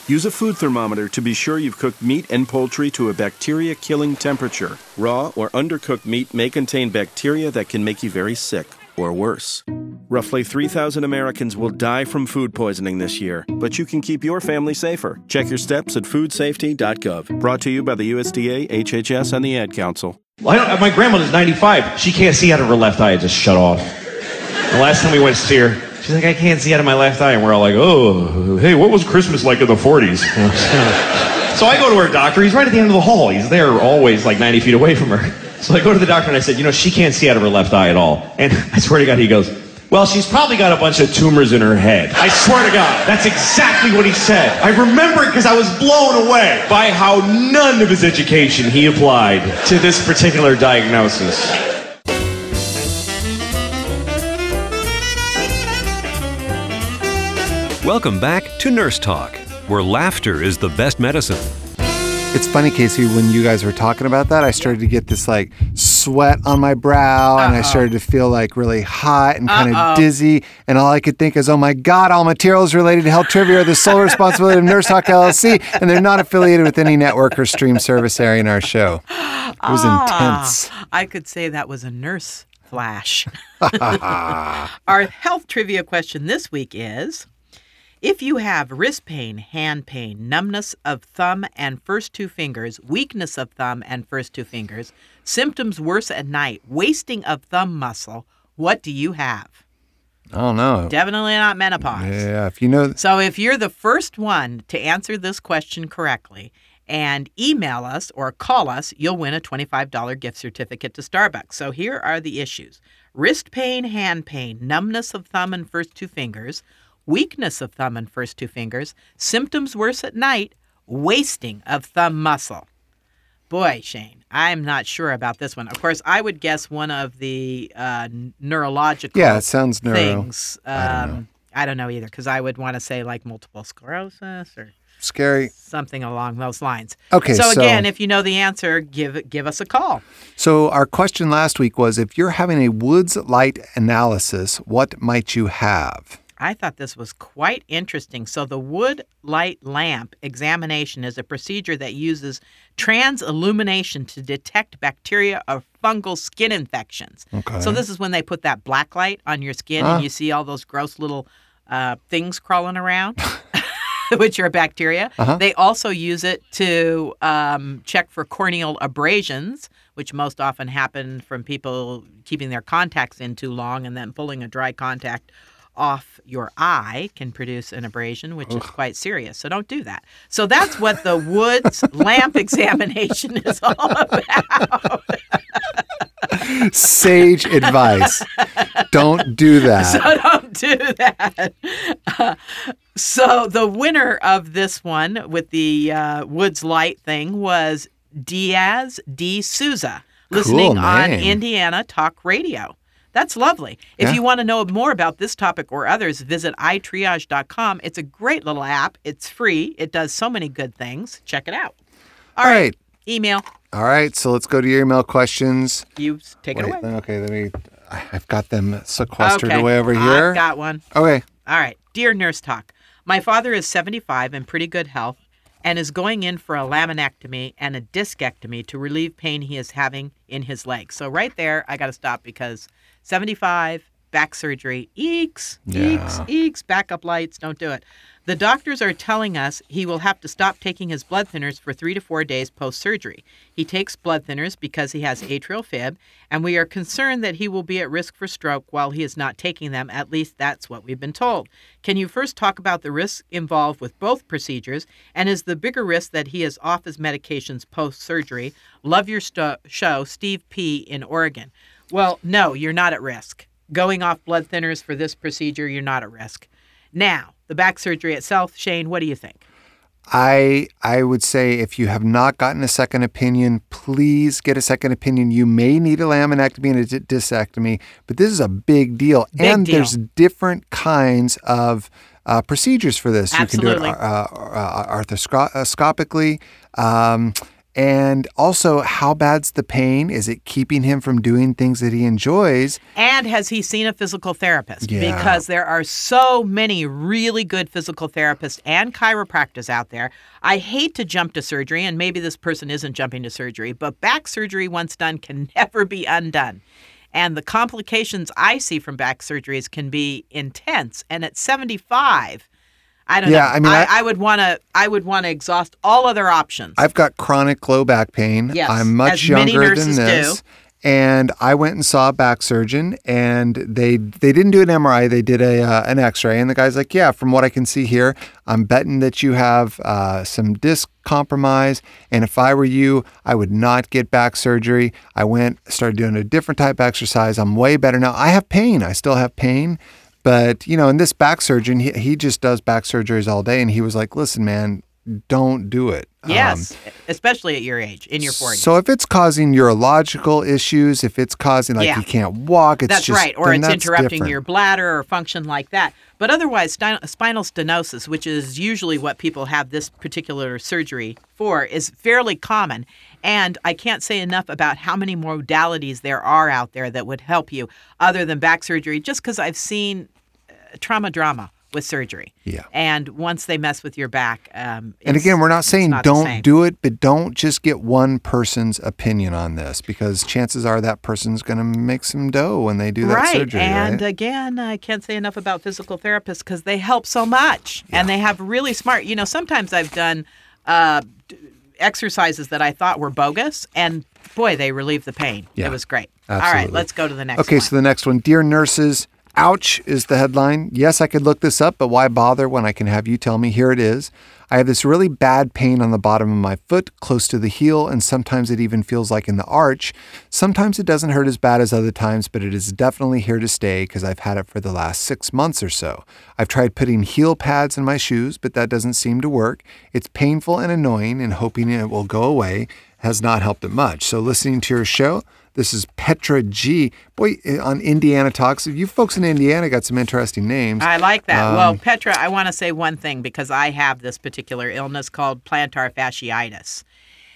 Use a food thermometer to be sure you've cooked meat and poultry to a bacteria killing temperature. Raw or undercooked meat may contain bacteria that can make you very sick, or worse. Roughly 3,000 Americans will die from food poisoning this year, but you can keep your family safer. Check your steps at foodsafety.gov. Brought to you by the USDA, HHS, and the Ad Council. Well, my grandmother's 95. She can't see out of her left eye. It just shut off. The last time we went to see her, she's like, I can't see out of my left eye. And we're all like, oh, hey, what was Christmas like in the 40s? so I go to her doctor. He's right at the end of the hall. He's there always like 90 feet away from her. So I go to the doctor and I said, you know, she can't see out of her left eye at all. And I swear to God, he goes, Well, she's probably got a bunch of tumors in her head. I swear to God, that's exactly what he said. I remember it because I was blown away by how none of his education he applied to this particular diagnosis. Welcome back to Nurse Talk, where laughter is the best medicine. It's funny, Casey, when you guys were talking about that, I started to get this like sweat on my brow and I started to feel like really hot and kind of dizzy. And all I could think is, oh my God, all materials related to health trivia are the sole responsibility of Nurse Talk LLC. And they're not affiliated with any network or stream service area in our show. It was intense. Ah, I could say that was a nurse flash. Our health trivia question this week is If you have wrist pain, hand pain, numbness of thumb and first two fingers, weakness of thumb and first two fingers, symptoms worse at night, wasting of thumb muscle, what do you have? I don't know. Definitely not menopause. Yeah, if you know. So if you're the first one to answer this question correctly and email us or call us, you'll win a $25 gift certificate to Starbucks. So here are the issues wrist pain, hand pain, numbness of thumb and first two fingers, weakness of thumb and first two fingers, symptoms worse at night, wasting of thumb muscle. Boy, Shane, I'm not sure about this one. Of course, I would guess one of the uh, neurological Yeah, it sounds neuro. things. Um, I don't know. I don't know either because I would want to say like multiple sclerosis or Scary. something along those lines. Okay, So, so- again, if you know the answer, give give us a call. So, our question last week was if you're having a Woods light analysis, what might you have? I thought this was quite interesting. So, the wood light lamp examination is a procedure that uses trans illumination to detect bacteria or fungal skin infections. Okay. So, this is when they put that black light on your skin Ah. and you see all those gross little uh, things crawling around. Which are bacteria. Uh-huh. They also use it to um, check for corneal abrasions, which most often happen from people keeping their contacts in too long and then pulling a dry contact off your eye can produce an abrasion, which is quite serious. So don't do that. So that's what the Woods lamp examination is all about. Sage advice. Don't do that. So don't do that. Uh, so the winner of this one with the uh, Woods Light thing was Diaz D. Souza, listening Cool on. Indiana Talk Radio. That's lovely. If Yeah. you want to know more about this topic or others, visit itriage.com. It's a great little app. It's free. It does so many good things. Check it out. All right. Email. All right. So, let's go to your email questions. You take it Wait, away. Okay. Let me. I've got them sequestered Okay, away over here. I've got one. Okay. All right. Dear Nurse Talk, my father is 75 and pretty good health and is going in for a laminectomy and a discectomy to relieve pain he is having in his leg. So, right there, I got to stop because 75, back surgery, eeks, eeks, eeks, backup lights, don't do it. The doctors are telling us he will have to stop taking his blood thinners for three to four days post surgery. He takes blood thinners because he has atrial fib, and we are concerned that he will be at risk for stroke while he is not taking them. At least that's what we've been told. Can you first talk about the risks involved with both procedures, and is the bigger risk that he is off his medications post surgery? Love your sto- show, Steve P. in Oregon. Well, no, you're not at risk. Going off blood thinners for this procedure, you're not at risk. Now, the back surgery itself, Shane, what do you think? I I would say if you have not gotten a second opinion, please get a second opinion. You may need a laminectomy and a di- discectomy, but this is a big deal. Big and deal. there's different kinds of uh, procedures for this. Absolutely. You can do it uh, uh, arthroscopically. Um, and also, how bad's the pain? Is it keeping him from doing things that he enjoys? And has he seen a physical therapist? Yeah. Because there are so many really good physical therapists and chiropractors out there. I hate to jump to surgery, and maybe this person isn't jumping to surgery, but back surgery, once done, can never be undone. And the complications I see from back surgeries can be intense. And at 75, I don't Yeah, know. I mean, I, would want to. I would want to exhaust all other options. I've got chronic low back pain. Yes, I'm much as many younger nurses than do. this. and I went and saw a back surgeon, and they they didn't do an MRI, they did a uh, an X-ray, and the guy's like, "Yeah, from what I can see here, I'm betting that you have uh, some disc compromise, and if I were you, I would not get back surgery." I went, started doing a different type of exercise. I'm way better now. I have pain, I still have pain, but you know, and this back surgeon, he, he just does back surgeries all day, and he was like, "Listen, man, don't do it." Um, Yes, especially at your age, in your 40s. so if it's causing urological issues, if it's causing like Yeah. you can't walk, it's that's just right, or it's interrupting different. your bladder or function like that. But otherwise, spinal stenosis, which is usually what people have this particular surgery for, is fairly common. And I can't say enough about how many modalities there are out there that would help you other than back surgery, just because I've seen trauma drama with surgery. Yeah. And once they mess with your back, um, And again, we're not saying not don't do it, but don't just get one person's opinion on this because chances are that person's going to make some dough when they do that right. surgery, and right? again, I can't say enough about physical therapists because they help so much, and they have really smart. You know, sometimes I've done uh, exercises that I thought were bogus, and boy, they relieve the pain. Yeah, It was great. Absolutely. All right, let's go to the next one. okay, one. so the next one, dear nurses, ouch is the headline. Yes, I could look this up, but why bother when I can have you tell me? Here it is. I have this really bad pain on the bottom of my foot, close to the heel, and sometimes it even feels like in the arch. Sometimes it doesn't hurt as bad as other times, but it is definitely here to stay because I've had it for the last six months or so. I've tried putting heel pads in my shoes, but that doesn't seem to work. It's painful and annoying, and hoping it will go away has not helped it much. So, listening to your show, this is Petra G. Boy, eh, on Indiana Talks. You folks in Indiana got some interesting names. I like that. well, Um, Petra, I want to say one thing because I have this particular illness called plantar fasciitis.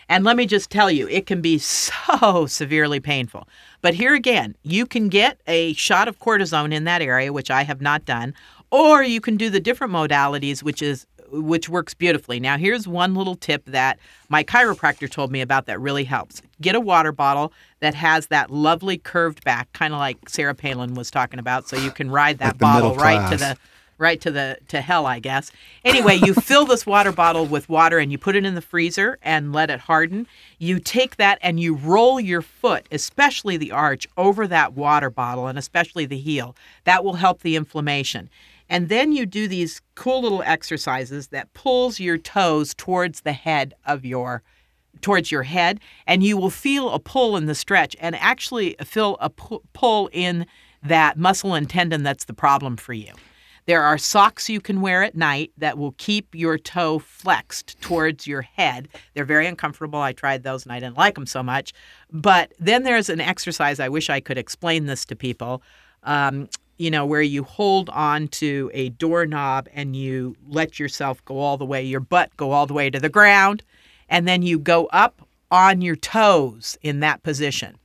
And let me just tell you, it can be so severely painful. But here again, you can get a shot of cortisone in that area, which I have not done, or you can do the different modalities, which is which works beautifully. Now, here's one little tip that my chiropractor told me about that really helps. Get a water bottle that has that lovely curved back, kind of like Sarah Palin was talking about, so you can ride that Like bottle right to the right to the to hell, I guess. Anyway, you fill this water bottle with water and you put it in the freezer and let it harden. You take that and you roll your foot, especially the arch, over that water bottle and especially the heel. That will help the inflammation. And then you do these cool little exercises that pulls your toes towards the head of your towards your head and you will feel a pull in the stretch and actually feel a pull in that muscle and tendon that's the problem for you. There are socks you can wear at night that will keep your toe flexed towards your head. They're very uncomfortable. I tried those and I didn't like them so much. But then there's an exercise. I wish I could explain this to people. Um, you know, where you hold on to a doorknob and you let yourself go all the way, your butt go all the way to the ground, and then you go up on your toes in that position.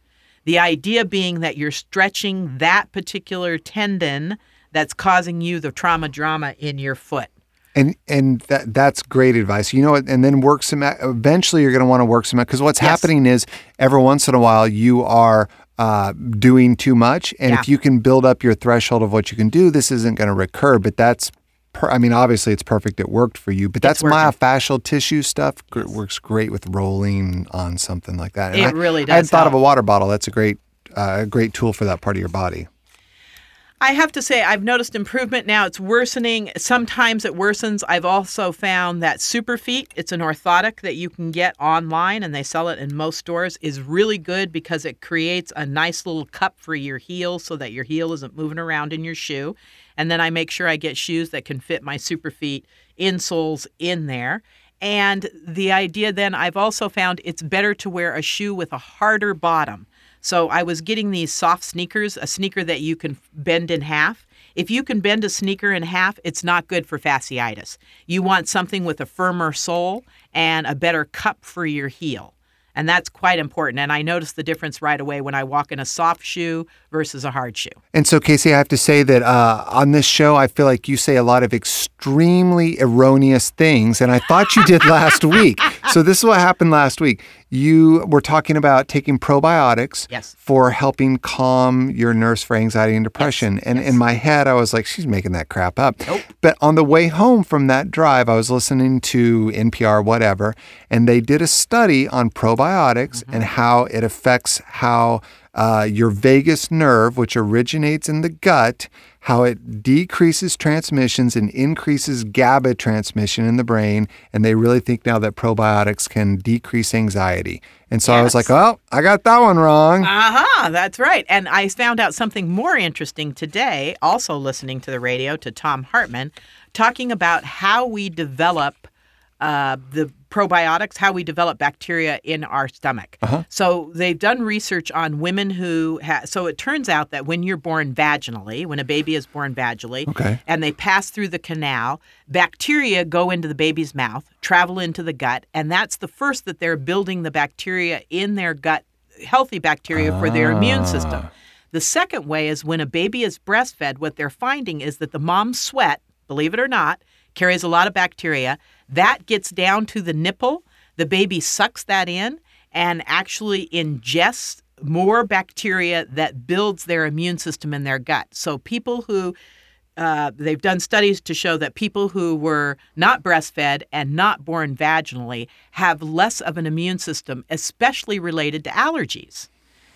The idea being that you're stretching that particular tendon that's causing you the trauma drama in your foot. And and that that's great advice. You know what? And then work some. Eventually, you're going to want to work some because what's Yes. happening is every once in a while you are uh, doing too much, and if you can build up your threshold of what you can do, this isn't going to recur. But that's. Per, I mean, obviously, it's perfect. It worked for you, but that's myofascial tissue stuff. gr- Works great with rolling on something like that. And It I- really does. I had thought of a water bottle. That's a great, uh, a great tool for that part of your body. I have to say, I've noticed improvement now. It's worsening. Sometimes it worsens. I've also found that Superfeet, it's an orthotic that you can get online and they sell it in most stores, is really good because it creates a nice little cup for your heel so that your heel isn't moving around in your shoe. And then I make sure I get shoes that can fit my Superfeet insoles in there. And the idea then, I've also found it's better to wear a shoe with a harder bottom. So I was getting these soft sneakers, a sneaker that you can bend in half. If you can bend a sneaker in half, it's not good for fasciitis. You want something with a firmer sole and a better cup for your heel. And that's quite important. And I noticed the difference right away when I walk in a soft shoe versus a hard shoe. And so, Casey, I have to say that uh, on this show, I feel like you say a lot of extremely erroneous things, and I thought you did last week. So this is what happened last week. You were talking about taking probiotics Yes. for helping calm your nurse for anxiety and depression. and in my head, I was like, she's making that crap up. But on the way home from that drive, I was listening to NPR, whatever, and they did a study on probiotics and how it affects how uh, your vagus nerve, which originates in the gut, how it decreases transmissions and increases GABA transmission in the brain. And they really think now that probiotics can decrease anxiety. And so I was like, oh, I got that one wrong. Aha, that's right. And I found out something more interesting today, also listening to the radio to Thom Hartmann, talking about how we develop uh, the probiotics, how we develop bacteria in our stomach. Uh-huh. So they've done research on women who have. So it turns out that when you're born vaginally, when a baby is born vaginally, Okay. and they pass through the canal, bacteria go into the baby's mouth, travel into the gut, and that's the first that they're building the bacteria in their gut, healthy bacteria for their immune system. The second way is when a baby is breastfed, what they're finding is that the mom's sweat, believe it or not, carries a lot of bacteria. That gets down to the nipple. The baby sucks that in and actually ingests more bacteria that builds their immune system in their gut. So people who uh, they've done studies to show that people who were not breastfed and not born vaginally have less of an immune system, especially related to allergies.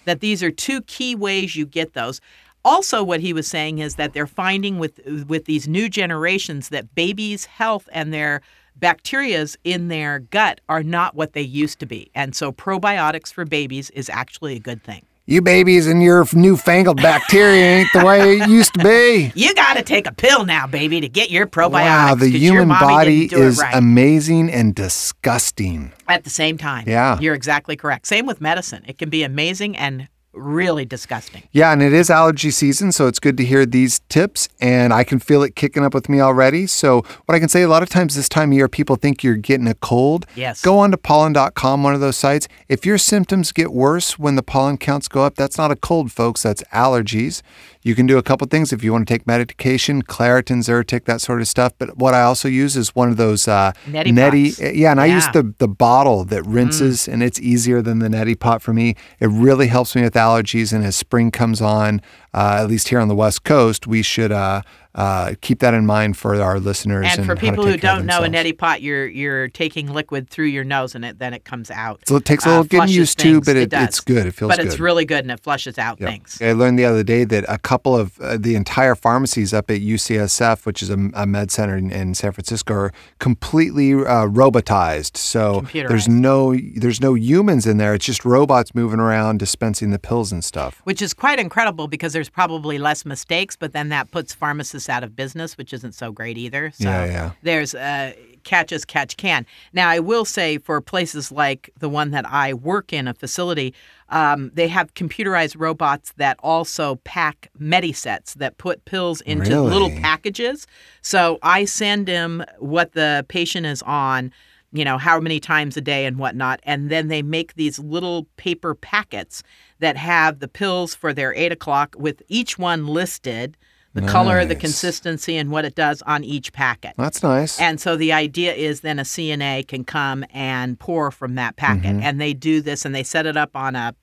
That these are two key ways you get those. Also, what he was saying is that they're finding with with these new generations that babies' health and their bacterias in their gut are not what they used to be, and so probiotics for babies is actually a good thing. You babies and your newfangled bacteria ain't the way it used to be. You got to take a pill now, baby, to get your probiotics. Wow, the human body didn't do it is right. amazing and disgusting. at the same time. Yeah. You're exactly correct. Same with medicine. It can be amazing and really disgusting. Yeah, and it is allergy season, so it's good to hear these tips, and I can feel it kicking up with me already. So, what I can say a lot of times this time of year, people think you're getting a cold. Yes. Go on to pollen.com, one of those sites. If your symptoms get worse when the pollen counts go up, that's not a cold, folks, that's allergies. You can do a couple things if you want to take medication, Claritin, Zyrtec, that sort of stuff. But what I also use is one of those uh, Neti neti. pots. Yeah, and I use the the bottle that rinses, and it's easier than the neti pot for me. It really helps me with allergies. And as spring comes on, uh, at least here on the West Coast, we should uh, uh, keep that in mind for our listeners. And for people who take care of don't know, a neti pot, you're you're taking liquid through your nose and it then it comes out. So it takes a Uh, little getting flushes used to, but it- does. it's good. It feels But it's good. really good and it flushes out things. I learned the other day that a couple of uh, the entire pharmacies up at UCSF, which is a, a med center in, in San Francisco, are completely uh, robotized. So there's no there's no humans in there. It's just robots moving around dispensing the pills and stuff. Which is quite incredible because there's probably less mistakes, but then that puts pharmacists out of business, which isn't so great either. So Yeah, yeah. there's uh, catch as catch can. Now, I will say for places like the one that I work in, a facility, um, they have computerized robots that also pack medisets that put pills into little packages. So I send them what the patient is on you know, how many times a day and whatnot. And then they make these little paper packets that have the pills for their eight o'clock with each one listed, the color, the consistency, and what it does on each packet. That's nice. And so the idea is then a CNA can come and pour from that packet. Mhm. And they do this and they set it up on a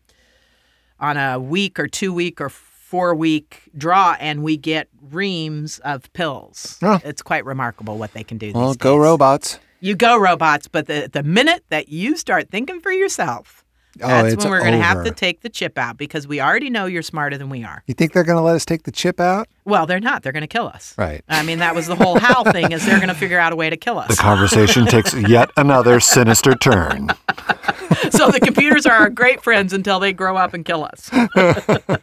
on a week or two week or four week draw and we get reams of pills. Oh. It's quite remarkable what they can do. Well, go days. robots. You go robots, but the, the minute that you start thinking for yourself, Oh, that's it's when we're going to have to take the chip out because we already know you're smarter than we are. You think they're going to let us take the chip out? Well, they're not. They're going to kill us. Right. I mean, that was the whole Hal thing is they're going to figure out a way to kill us. The conversation takes yet another sinister turn. so the computers are our great friends until they grow up and kill us.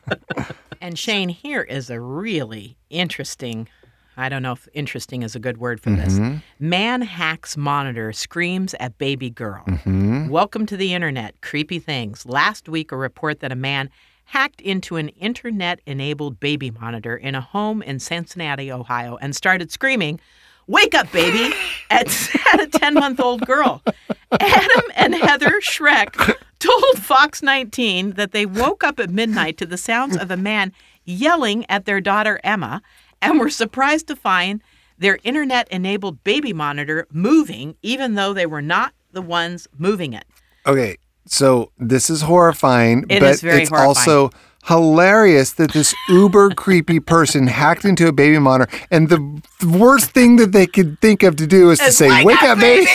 and Shane, here is a really interesting. I don't know if interesting is a good word for this. Mhm. Man hacks monitor screams at baby girl. Mhm. Welcome to the internet. Creepy things. Last week, a report that a man hacked into an internet enabled baby monitor in a home in Cincinnati, Ohio, and started screaming, Wake up, baby, at, at a 10 month old girl. Adam and Heather Schreck told Fox 19 that they woke up at midnight to the sounds of a man yelling at their daughter Emma and were surprised to find their internet enabled baby monitor moving, even though they were not the ones moving it. Okay, so this is horrifying, It but is it's horrifying. also hilarious that this uber creepy person hacked into a baby monitor, and the worst thing that they could think of to do is to say, "Wake up, baby!"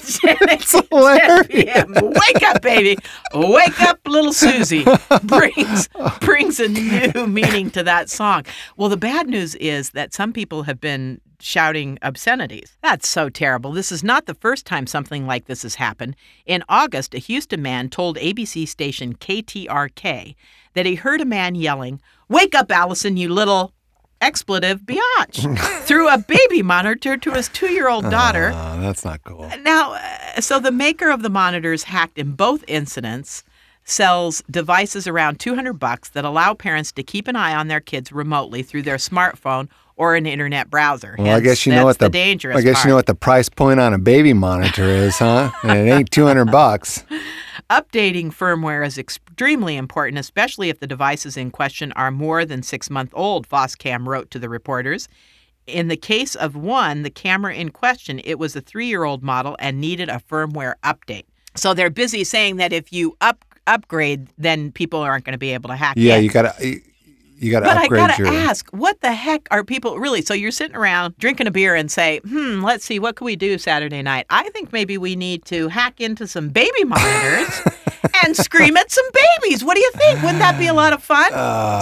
it's hilarious. p.m. Wake up, baby. Wake up, little Susie. Brings brings a new meaning to that song. Well, the bad news is that some people have been shouting obscenities. That's so terrible. This is not the first time something like this has happened. In August, a Houston man told ABC station KTRK that he heard a man yelling, "Wake up, Allison, you little expletive biatch," through a baby monitor to his 2-year-old daughter. Ah, that's not cool. Now, uh, so the maker of the monitors hacked in both incidents sells devices around 200 bucks that allow parents to keep an eye on their kids remotely through their smartphone or an internet browser. Well, I guess you know what the, dangerous I guess part. you know what the price point on a baby monitor is, huh? and it ain't two hundred bucks. Updating firmware is extremely important, especially if the devices in question are more than six month old, Foscam wrote to the reporters. In the case of one, the camera in question, it was a three year old model and needed a firmware update. So they're busy saying that if you up upgrade, then people aren't going to be able to hack it. Yeah, in. you gotta you, you gotta But I gotta your. ask, what the heck are people really? So you're sitting around drinking a beer and say, "Hmm, let's see, what can we do Saturday night?" I think maybe we need to hack into some baby monitors and scream at some babies. What do you think? Wouldn't that be a lot of fun?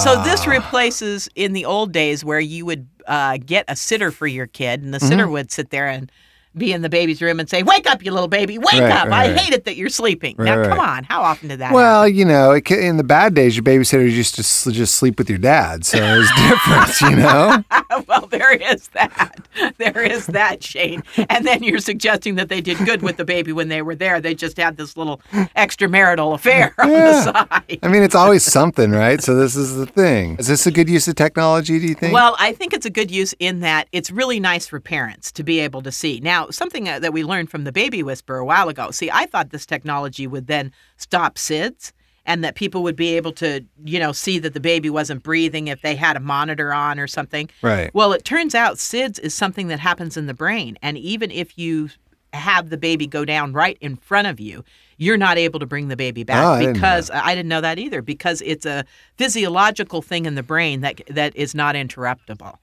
so this Ah. replaces in the old days where you would uh, get a sitter for your kid, and the sitter Mhm. would sit there and be in the baby's room and say, "Wake up, you little baby! Wake Right, up! right, I right. hate it that you're sleeping." Now, come on, how often did that? Well, you know, it, in the bad days, your babysitter used to just sleep with your dad, so it was different, you know. well, there is that. There is that, Shane. And then you're suggesting that they did good with the baby when they were there. They just had this little extramarital affair on the side. I mean, it's always something, right? So this is the thing. Is this a good use of technology? Do you think? Well, I think it's a good use in that it's really nice for parents to be able to see. Now, something uh, that we learned from the baby whisperer a while ago. See, I thought this technology would then stop SIDS and that people would be able to, you know, see that the baby wasn't breathing if they had a monitor on or something. Right. Well, it turns out SIDS is something that happens in the brain. And even if you have the baby go down right in front of you, you're not able to bring the baby back Oh, I didn't because I didn't know that either because it's a physiological thing in the brain that that is not interruptible.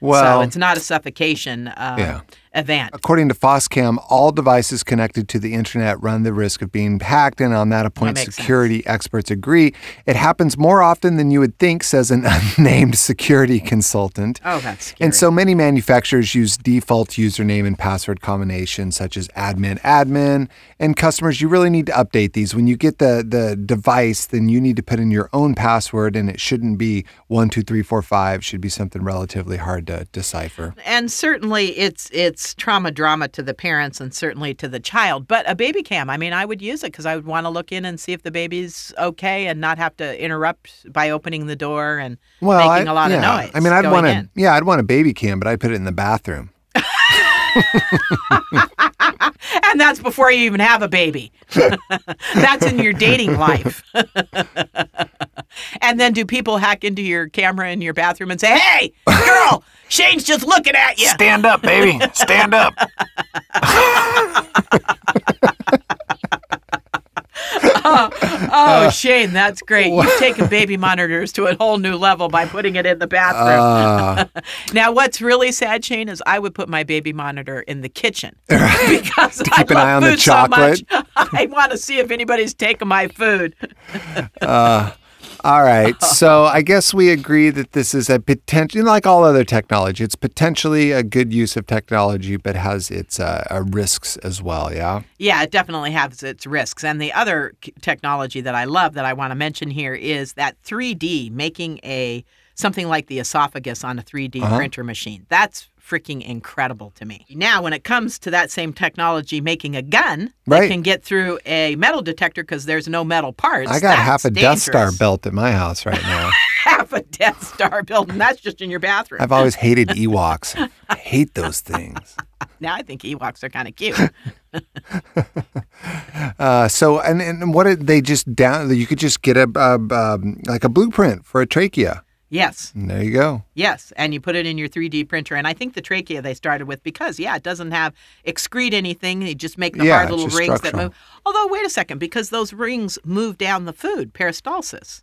Well- so it's not a suffocation uh, Yeah. Event. According to Foscam, all devices connected to the internet run the risk of being hacked, and on that, a point sense. security experts agree. It happens more often than you would think, says an unnamed security consultant. Oh, that's scary. And so many manufacturers use default username and password combinations such as admin admin. And customers, you really need to update these. When you get the, the device, then you need to put in your own password and it shouldn't be one, two, three, four, five. It should be something relatively hard to decipher. and certainly it's it's trauma drama to the parents and certainly to the child. But a baby cam, I mean, I would use it because I would want to look in and see if the baby's okay and not have to interrupt by opening the door and Well, making I, a lot yeah. of noise. I mean, I'd want to, yeah, I'd want a baby cam, but I'd put it in the bathroom. and that's before you even have a baby. that's in your dating life. and then do people hack into your camera in your bathroom and say, "Hey, girl, Shane's just looking at you." Stand up, baby. Stand up. oh, oh, Shane, that's great. You've taken baby monitors to a whole new level by putting it in the bathroom. Ah. now, what's really sad, Shane, is I would put my baby monitor in the kitchen because To I keep an love eye on the food so much. chocolate. I want to see if anybody's taking my food. Uh, all right. So I guess we agree that this is a potential, like all other technology, it's potentially a good use of technology, but has its uh, uh, risks as well. Yeah. Yeah, it definitely has its risks. And the other technology that I love that I want to mention here is that 3D, making a something like the esophagus on a 3D Uh-huh. printer machine. That's freaking incredible to me. Now, when it comes to that same technology making a gun that can get through a metal detector because there's no metal parts. I got half a that's Death Star dangerous. belt at my house right now. half a Death Star building. That's just in your bathroom. I've always hated Ewoks. I hate those things. now I think Ewoks are kind of cute. Uh, so, and, and what did they just down? You could just get a, a um, like a blueprint for a trachea. Yes. And there you go. Yes, and you put it in your 3D printer. And I think the trachea they started with because, yeah, it doesn't have excrete anything. They just make the Yeah, hard little rings that move. Although, wait a second, because those rings move down the food, peristalsis.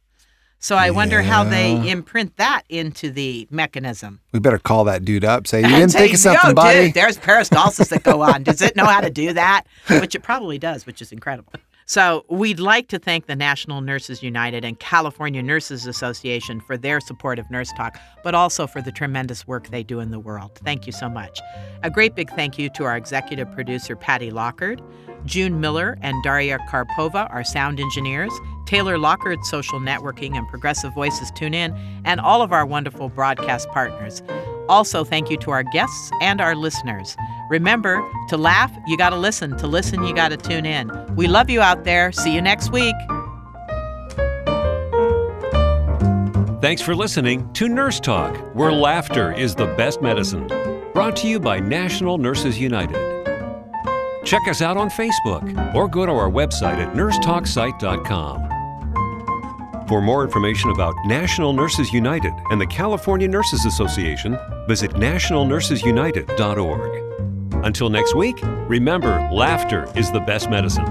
So I wonder how they imprint that into the mechanism. We better call that dude up. Say, you didn't say, think of something, "Yo, buddy. Dude, there's peristalsis that go on. Does it know how to do that? Which it probably does, which is incredible. So we'd like to thank the National Nurses United and California Nurses Association for their support of Nurse Talk, but also for the tremendous work they do in the world. Thank you so much. A great big thank you to our executive producer, Patty Lockard, June Miller and Daria Karpova, are sound engineers, Taylor Lockard, social networking and progressive voices tune in, and all of our wonderful broadcast partners. Also, thank you to our guests and our listeners. Remember, to laugh, you got to listen. To listen, you got to tune in. We love you out there. See you next week. Thanks for listening to Nurse Talk, where laughter is the best medicine. Brought to you by National Nurses United. Check us out on Facebook or go to our website at nursetalksite.com. For more information about National Nurses United and the California Nurses Association, visit nationalnursesunited.org. Until next week, remember laughter is the best medicine.